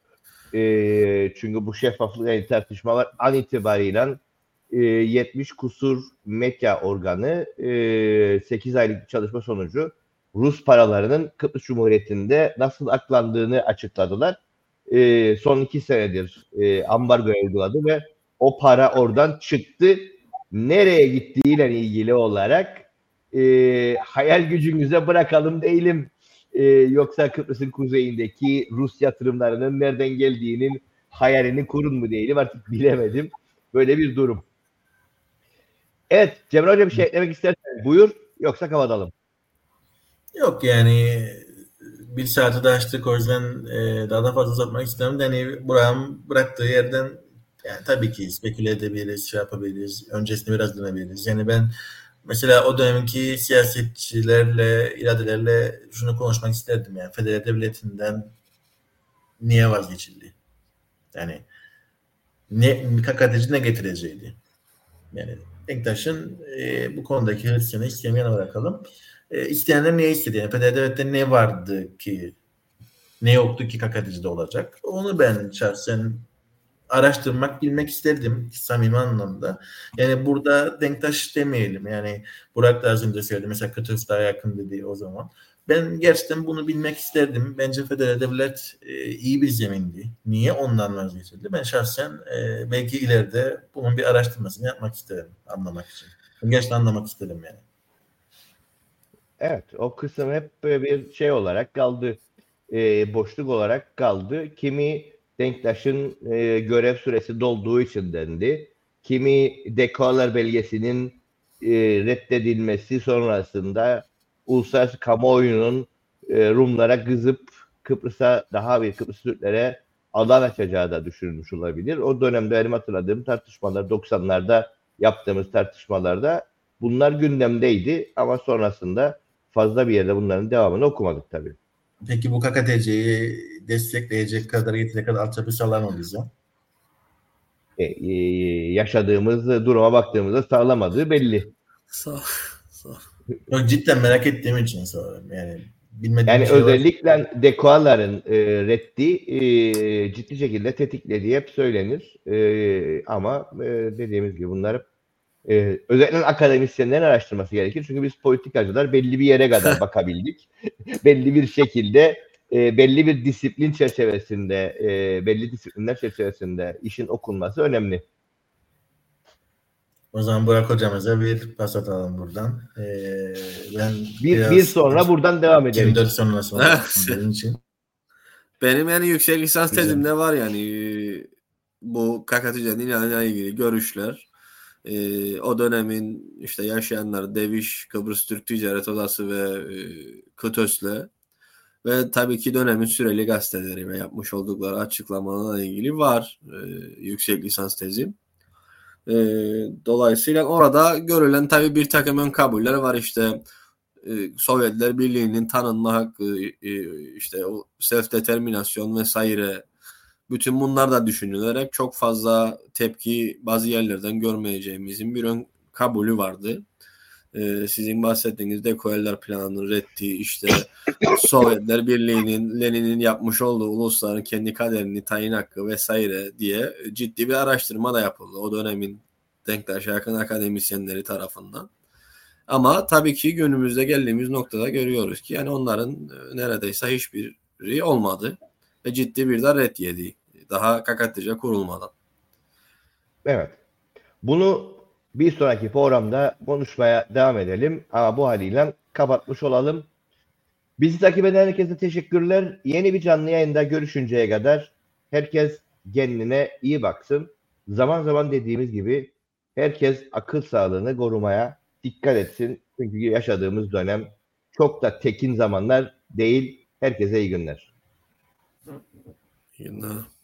E, çünkü bu şeffaflık yani tartışmalar an itibariyle e, 70 kusur medya organı e, 8 aylık çalışma sonucu Rus paralarının Kıbrıs Cumhuriyeti'nde nasıl aklandığını açıkladılar. E, son iki senedir e, ambargo uyguladı ve o para oradan çıktı. Nereye gittiğiyle ilgili olarak e, hayal gücünüze bırakalım değilim. E, yoksa Kıbrıs'ın kuzeyindeki Rus yatırımlarının nereden geldiğinin hayalini kurun mu değilim artık bilemedim. Böyle bir durum. Evet Cemre Hoca bir şey eklemek istersen buyur yoksa kapatalım. Yok yani bir saati de açtık o yüzden e, daha da fazla uzatmak istemiyorum. Yani Burak'ın bıraktığı yerden yani tabii ki speküle edebiliriz, şey yapabiliriz. Öncesinde biraz dönebiliriz. Yani ben mesela o dönemki siyasetçilerle, iradelerle şunu konuşmak isterdim yani federal devletinden niye vazgeçildi? Yani ne KKTC ne getireceğiydi? Yani Denktaş'ın e, bu konudaki hırsını istemeyen bırakalım. E, isteyenler ne istedi? Yani federal devlette ne vardı ki ne yoktu ki KKTC'de olacak? Onu ben şahsen araştırmak, bilmek isterdim samimi anlamda. Yani burada denktaş demeyelim. Yani Burak da az önce söyledi. Mesela Kıbrıs daha yakın dediği o zaman. Ben gerçekten bunu bilmek isterdim. Bence federal devlet e, iyi bir zemindi. Niye ondan vazgeçildi? Ben şahsen e, belki ileride bunun bir araştırmasını yapmak isterim. Anlamak için. Ben gerçekten anlamak isterim yani. Evet o kısım hep bir şey olarak kaldı. E, boşluk olarak kaldı. Kimi Denktaş'ın e, görev süresi dolduğu için dendi. Kimi dekolar belgesinin e, reddedilmesi sonrasında uluslararası kamuoyunun e, Rumlara kızıp Kıbrıs'a daha bir Kıbrıs Türklere alan açacağı da düşünülmüş olabilir. O dönemde benim hatırladığım tartışmalar 90'larda yaptığımız tartışmalarda bunlar gündemdeydi ama sonrasında fazla bir yerde bunların devamını okumadık tabii. Peki bu KKTC'yi destekleyecek kadar yetecek kadar altyapı sağlamadı bize. E, e, yaşadığımız duruma baktığımızda sağlamadığı belli. Sağ, sağ. Yok, cidden merak ettiğim için soruyorum. Yani bilmediğim Yani şey var. özellikle dekoaların e, reddi e, ciddi şekilde tetiklediği hep söylenir. E, ama e, dediğimiz gibi bunlar e, özellikle akademisyenlerin araştırması gerekir. Çünkü biz politikacılar belli bir yere kadar bakabildik. belli bir şekilde e, belli bir disiplin çerçevesinde, e, belli disiplinler çerçevesinde işin okunması önemli. O zaman Burak hocamıza bir pas atalım buradan. Ee, ben Bir, bir sonra buradan devam edelim. 24 sonrası olduğum için. Benim yani yüksek lisans tezimde var yani bu KKTC'nin ilanıyla ilgili görüşler. E, o dönemin işte yaşayanlar Deviş, Kıbrıs Türk Ticaret Odası ve e, KTÖS'le ve tabii ki dönemin süreli gazeteleri ve yapmış oldukları açıklamalarla ilgili var e, yüksek lisans tezim. E, dolayısıyla orada görülen tabii bir takım ön kabuller var işte e, Sovyetler Birliği'nin tanınma hakkı e, işte o self determinasyon vesaire bütün bunlar da düşünülerek çok fazla tepki bazı yerlerden görmeyeceğimizin bir ön kabulü vardı. Ee, sizin bahsettiğiniz dekoyeller planının reddi işte Sovyetler Birliği'nin Lenin'in yapmış olduğu ulusların kendi kaderini tayin hakkı vesaire diye ciddi bir araştırma da yapıldı o dönemin Denktaş'a yakın akademisyenleri tarafından. Ama tabii ki günümüzde geldiğimiz noktada görüyoruz ki yani onların e, neredeyse hiçbiri olmadı ciddi bir de red yedi. Daha KKTC kurulmadan. Evet. Bunu bir sonraki programda konuşmaya devam edelim. Ama bu haliyle kapatmış olalım. Bizi takip eden herkese teşekkürler. Yeni bir canlı yayında görüşünceye kadar herkes kendine iyi baksın. Zaman zaman dediğimiz gibi herkes akıl sağlığını korumaya dikkat etsin. Çünkü yaşadığımız dönem çok da tekin zamanlar değil. Herkese iyi günler. İyi günler.